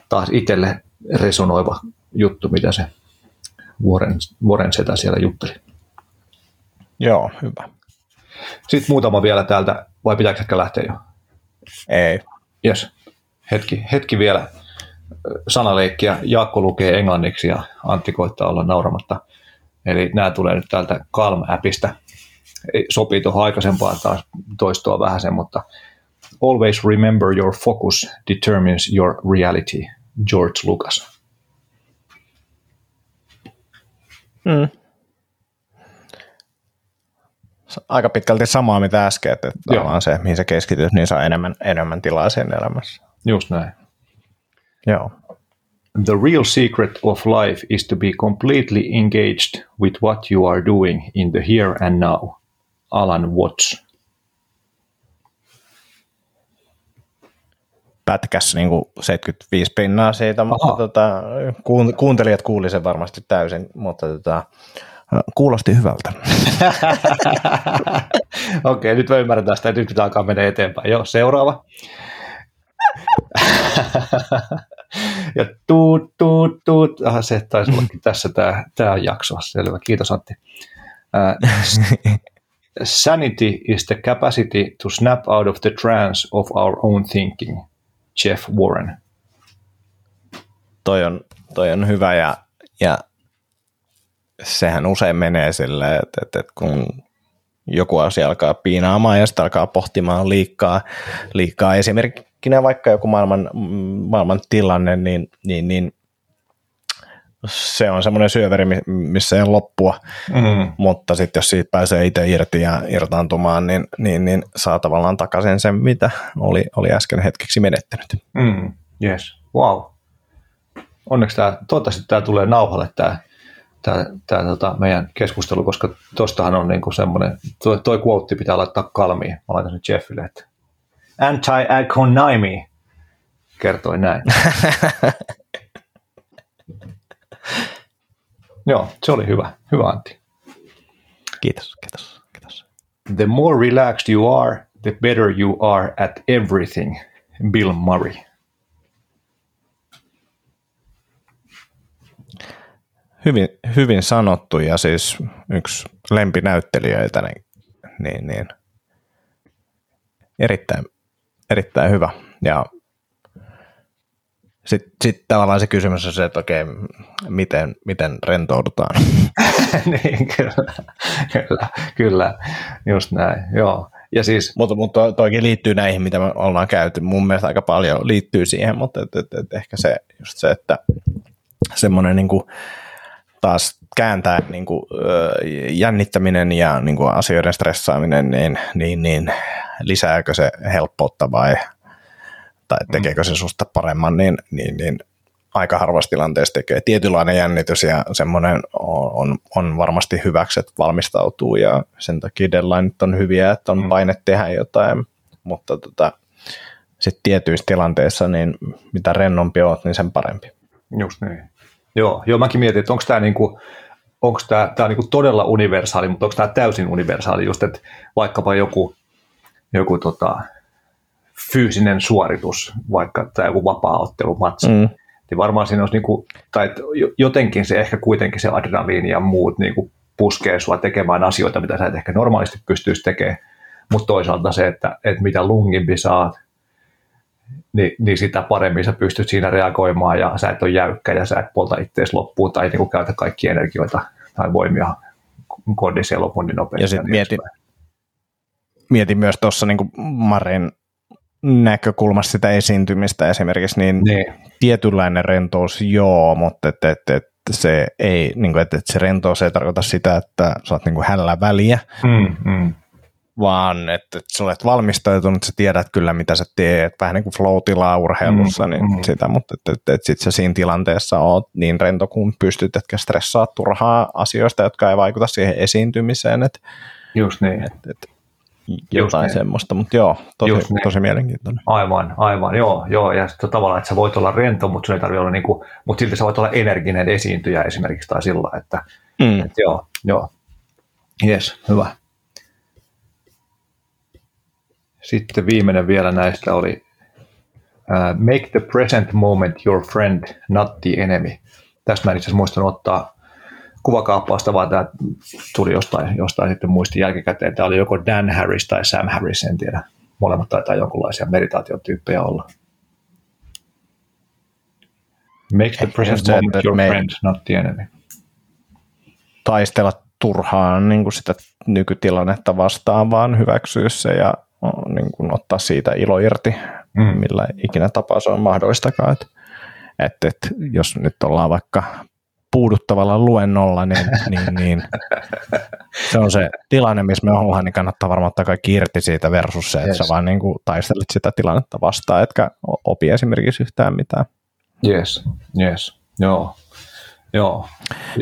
taas itselle resonoiva juttu, mitä se vuoren, vuoren setä siellä jutteli. Joo, hyvä. Sitten muutama vielä täältä, vai pitääkö ehkä lähteä jo? Ei. Yes. Hetki, hetki vielä sanaleikkiä. Jaakko lukee englanniksi ja Antti koittaa olla nauramatta. Eli nämä tulee nyt täältä Calm-appista. Sopii tuohon aikaisempaan taas toistoa vähän sen, mutta Always remember your focus determines your reality. George Lucas. Mm. Aika pitkälti samaa mitä äsken, että on se, mihin sä keskityt, niin saa enemmän, enemmän tilaa sen elämässä. Just näin. Joo. The real secret of life is to be completely engaged with what you are doing in the here and now. Alan Watts. Pätkäs niin kuin 75 pinnaa siitä, mutta tota, kuuntelijat kuuli sen varmasti täysin, mutta tota, kuulosti hyvältä. Okei, okay, nyt mä ymmärrän sitä, että nyt pitää alkaa mennä eteenpäin. Joo, seuraava. ja tuut, tuut, tuut. Aha, se taisi olla tässä tämä, tämä jakso. Selvä, kiitos Antti. Uh, sanity is the capacity to snap out of the trance of our own thinking. Jeff Warren. Toi on, toi on hyvä ja, ja sehän usein menee silleen, että, että, että kun joku asia alkaa piinaamaan ja sitten alkaa pohtimaan liikaa, liikaa esimerkkinä vaikka joku maailman, maailman tilanne, niin, niin, niin se on semmoinen syöveri, missä ei loppua, mm. mutta sitten jos siitä pääsee itse irti ja irtaantumaan, niin, niin, niin saa tavallaan takaisin sen, mitä oli, oli äsken hetkeksi menettänyt. Mm. Yes, wow. Onneksi tämä, toivottavasti tämä tulee nauhalle tämä tämä, tämä tota, meidän keskustelu, koska tuostahan on niinku semmoinen, toi, toi quote pitää laittaa kalmiin. Mä laitan sen Jeffille, että anti-aconymy kertoi näin. Joo, se oli hyvä. Hyvä Antti. Kiitos, kiitos, kiitos. The more relaxed you are, the better you are at everything. Bill Murray. Hyvin, hyvin sanottu ja siis yksi lempinäyttelijöitä, niin, niin, niin erittäin, erittäin hyvä. Ja sitten sit tavallaan se kysymys on se, että okei, miten, miten rentoudutaan. niin, kyllä, kyllä, kyllä, just näin, joo. Ja siis, mutta, mutta toikin liittyy näihin, mitä me ollaan käyty. Mun mielestä aika paljon liittyy siihen, mutta et, et, et ehkä se, just se, että semmoinen niin kuin, taas kääntää niin kuin, jännittäminen ja niin kuin asioiden stressaaminen, niin, niin, niin lisääkö se helppoutta vai tai tekeekö se susta paremman, niin, niin, niin aika harvassa tilanteessa tekee. Tietynlainen jännitys ja semmoinen on, on varmasti hyväksi, että valmistautuu ja sen takia deadline on hyviä, että on mm. paine tehdä jotain, mutta tota, sitten tietyissä tilanteissa, niin mitä rennompi oot, niin sen parempi. Just niin. Joo, joo mäkin mietin, että onko tämä niinku, onko tämä, tämä niinku todella universaali, mutta onko tämä täysin universaali, just että vaikkapa joku, joku tota, fyysinen suoritus, vaikka tämä joku vapaa-ottelumatsi, mm. niin varmaan siinä olisi, niinku, tai jotenkin se ehkä kuitenkin se adrenaliini ja muut niinku puskee sua tekemään asioita, mitä sä et ehkä normaalisti pystyisi tekemään, mutta toisaalta se, että, että mitä lungimpi saat, niin, niin sitä paremmin sä pystyt siinä reagoimaan ja sä et ole jäykkä ja sä et polta itseäsi loppuun tai niin käytä kaikki energioita tai voimia ja lopun niin nopeasti. Ja sitten mietin, mietin myös tuossa niin Marin näkökulmasta sitä esiintymistä esimerkiksi, niin ne. Niin. tietynlainen rentous joo, mutta et, et, et se ei, niin kuin, että, että se rentous ei tarkoita sitä, että sä oot niin kuin hällä väliä, mm, mm vaan että, että sä olet valmistautunut, sä tiedät kyllä mitä sä teet, vähän niin kuin flow urheilussa, mm, niin mm. sitä, mutta että, että, että sitten sä siinä tilanteessa oot niin rento kuin pystyt, etkä stressaa turhaa asioista, jotka ei vaikuta siihen esiintymiseen, että, Just niin. Että, että, jotain niin. semmoista, mutta joo, tosi, niin. tosi mielenkiintoinen. Aivan, aivan, joo, joo, ja sitten tavallaan, että sä voit olla rento, mutta sun ei tarvitse olla niin kuin, mutta silti sä voit olla energinen esiintyjä esimerkiksi tai sillä, että, mm. että joo, joo, yes, hyvä. Sitten viimeinen vielä näistä oli uh, Make the present moment your friend, not the enemy. Tästä mä en itse asiassa muistanut ottaa kuvakaappausta, vaan tämä tuli jostain, jostain sitten muistin jälkikäteen. Tämä oli joko Dan Harris tai Sam Harris, en tiedä. Molemmat taitaa jonkinlaisia meditaatiotyyppejä olla. Make the present moment your friend, not the enemy. Taistella turhaan niin kuin sitä nykytilannetta vastaan, vaan hyväksyä se ja niin kuin ottaa siitä ilo irti, mm. millä ikinä tapaa se on mahdollistakaan. Että et, et, jos nyt ollaan vaikka puuduttavalla luennolla, niin, niin, niin se on se tilanne, missä me ollaan, niin kannattaa varmaan ottaa kaikki irti siitä versus se, että yes. sä vaan niin kuin taistelet sitä tilannetta vastaan, etkä opi esimerkiksi yhtään mitään. Yes, yes, joo. Joo,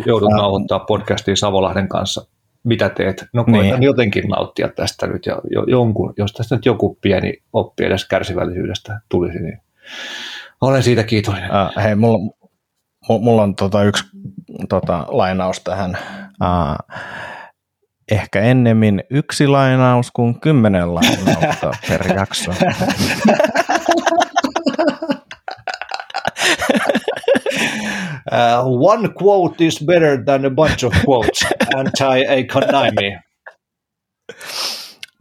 joudut nauhoittaa podcastia Savolahden kanssa mitä teet. No koitan niin. jotenkin nauttia tästä nyt ja jonkun, jos tästä nyt joku pieni oppi edes kärsivällisyydestä tulisi, niin olen siitä kiitollinen. Uh, hei, mulla, mulla on tota yksi tota, lainaus tähän. Uh, ehkä ennemmin yksi lainaus kuin kymmenen lainausta per jakso. Uh, one quote is better than a bunch of quotes, anti-economy.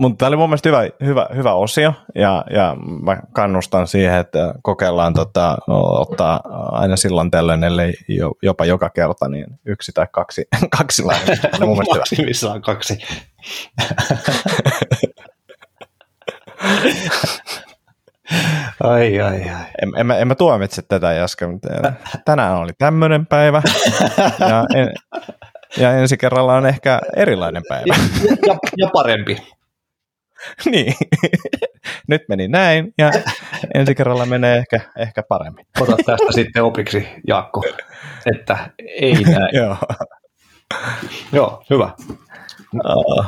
Mutta tämä oli mun mielestä hyvä, hyvä, hyvä osio ja, ja mä kannustan siihen, että kokeillaan tota, ottaa aina silloin tällöin, ellei jopa joka kerta, niin yksi tai kaksi, kaksi lainaa. mun mielestä Maksimissaan kaksi. Ai, ai, ai. En, en, mä, en mä tuomitse tätä, Jaska, mutta tänään oli tämmöinen päivä ja, en, ja ensi kerralla on ehkä erilainen päivä. Ja, ja, ja parempi. niin. Nyt meni näin ja ensi kerralla menee ehkä, ehkä paremmin. Ota tästä sitten opiksi, Jaakko, että ei näin. Joo. Joo, hyvä. Uh.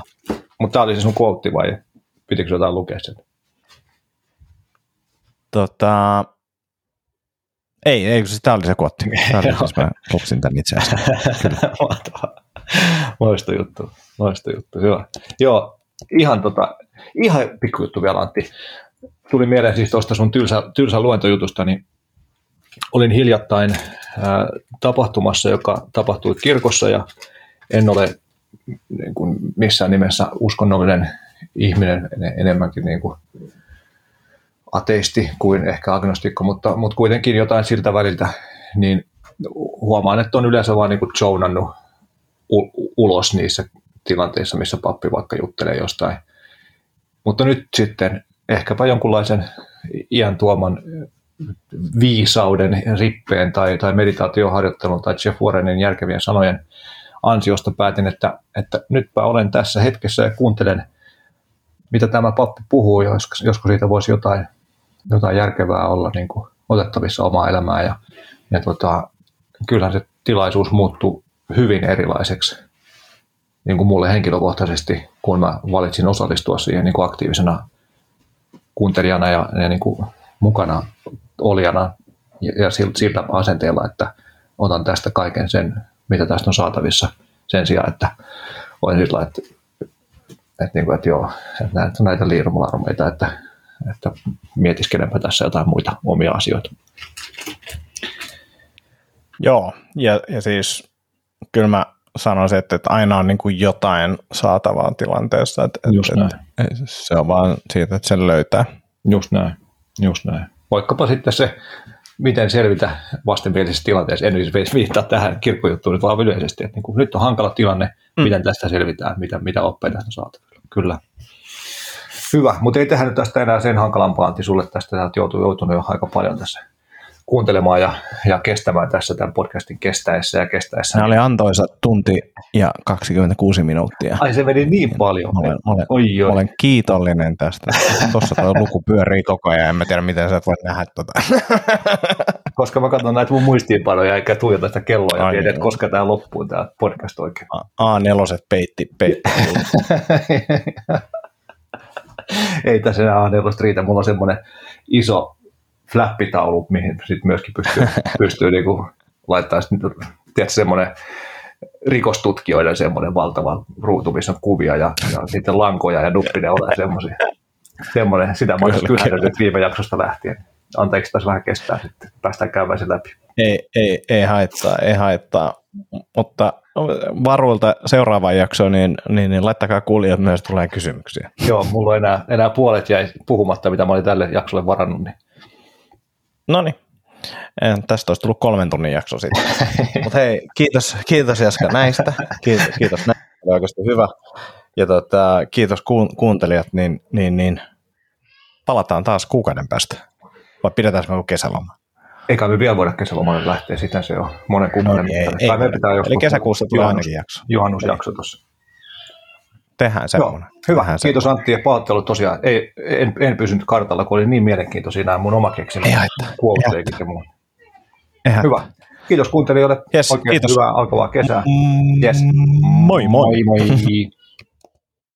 Mutta tämä oli se sun quote vai pitikö jotain lukea sen? Tota, ei, ei, siis tämä oli se kuotti. Tämä oli siis mä luksin tämän itse asiassa. Loista juttu, loista juttu, hyvä. Joo, ihan, tota, ihan pikkujuttu vielä Antti. Tuli mieleen siis tuosta sun tylsä, tylsä luentojutusta, niin olin hiljattain ää, tapahtumassa, joka tapahtui kirkossa ja en ole niin kuin missään nimessä uskonnollinen ihminen, enemmänkin niin kuin ateisti kuin ehkä agnostikko, mutta, mutta kuitenkin jotain siltä väliltä, niin huomaan, että on yleensä vaan niin kuin zonannut ulos niissä tilanteissa, missä pappi vaikka juttelee jostain. Mutta nyt sitten ehkäpä jonkunlaisen iän tuoman viisauden rippeen tai, tai meditaatioharjoittelun tai Jeff Warrenin järkevien sanojen ansiosta päätin, että, että nytpä olen tässä hetkessä ja kuuntelen, mitä tämä pappi puhuu, joskus, joskus siitä voisi jotain, jotain järkevää olla niin kuin otettavissa omaa elämää. Ja, ja tota, kyllähän se tilaisuus muuttuu hyvin erilaiseksi niin kuin mulle henkilökohtaisesti, kun mä valitsin osallistua siihen niin kuin aktiivisena kuuntelijana ja, ja niin kuin mukana olijana ja, ja sillä asenteella, että otan tästä kaiken sen, mitä tästä on saatavissa sen sijaan, että olen sillä että, että, niin kuin, että joo, että näitä, näitä liirumalarmeita, että, että mietiskelenpä tässä jotain muita omia asioita. Joo, ja, ja siis kyllä mä sanoisin, että, että aina on niin kuin jotain saatavaa tilanteessa, että, Just että, näin. että se on vaan siitä, että sen löytää. Just näin, just näin. Vaikkapa sitten se, miten selvitä vastenmielisessä tilanteessa. En siis viittaa tähän kirkkojuttuun nyt vaan yleisesti, että niin kuin nyt on hankala tilanne, mm. miten tästä selvitään, mitä, mitä oppeja tästä saatavilla. Kyllä. Hyvä, mutta ei tehdä nyt tästä enää sen hankalampaa, Antti, sulle tästä sä oot joutunut, joutunut jo aika paljon tässä kuuntelemaan ja, ja kestämään tässä tämän podcastin kestäessä ja kestäessä. Nämä oli antoisa tunti ja 26 minuuttia. Ai se meni niin paljon. Olen, olen, oi, oi. olen kiitollinen tästä. Tuossa tuo luku pyörii koko ajan, en mä tiedä miten sä et voi nähdä tota. Koska mä katson näitä mun muistiinpanoja eikä tuijota sitä kelloa ja Ai tiedän, niin. että koska tämä loppuu tämä podcast oikein. A4 peitti, peitti. ei tässä enää A4 riitä. Mulla on semmoinen iso flappitaulu, mihin sitten myöskin pystyy, pystyy niinku laittaa sit, tiedätkö, semmoinen rikostutkijoiden semmoinen valtava ruutu, missä on kuvia ja, ja sitten lankoja ja nuppineuloja ja semmoisia. Semmoinen, sitä mä kyllä nyt viime jaksosta lähtien. Anteeksi, tässä vähän kestää sitten. Päästään käymään sen läpi. ei, ei, ei haittaa, ei haittaa. Mutta varuilta seuraavaan jaksoon, niin, niin, niin laittakaa kuulijat myös tulee kysymyksiä. Joo, mulla on enää, enää puolet jäi puhumatta, mitä mä olin tälle jaksolle varannut. Niin. No niin. Tästä olisi tullut kolmen tunnin jakso sitten. Mutta hei, kiitos, kiitos Jaska näistä. Kiitos, kiitos näistä. Oli oikeasti hyvä. Ja tota, kiitos kuun, kuuntelijat, niin, niin, niin palataan taas kuukauden päästä. Vai pidetään me kesäloma? Eikä me vielä voida kesälomalle lähteä, sitä se on monen kummenen. No, ei, mittainen. ei Tai me voida. pitää Eli kesäkuussa tulee juhannus- ainakin jakso. Juhannusjakso tuossa. Tehdään Joo, semmoinen. hyvä. Tehdään Kiitos semmoinen. Antti ja pahoittelut tosiaan. Ei, en, en pysynyt kartalla, kun oli niin mielenkiintoisia nämä mun oma haittaa. puolusleikit ja. Eihän. Hyvä. Kiitos kuuntelijoille. Yes, Oikein kiitos. hyvää alkavaa kesää. Mm, Yes. Moi moi. Moi moi.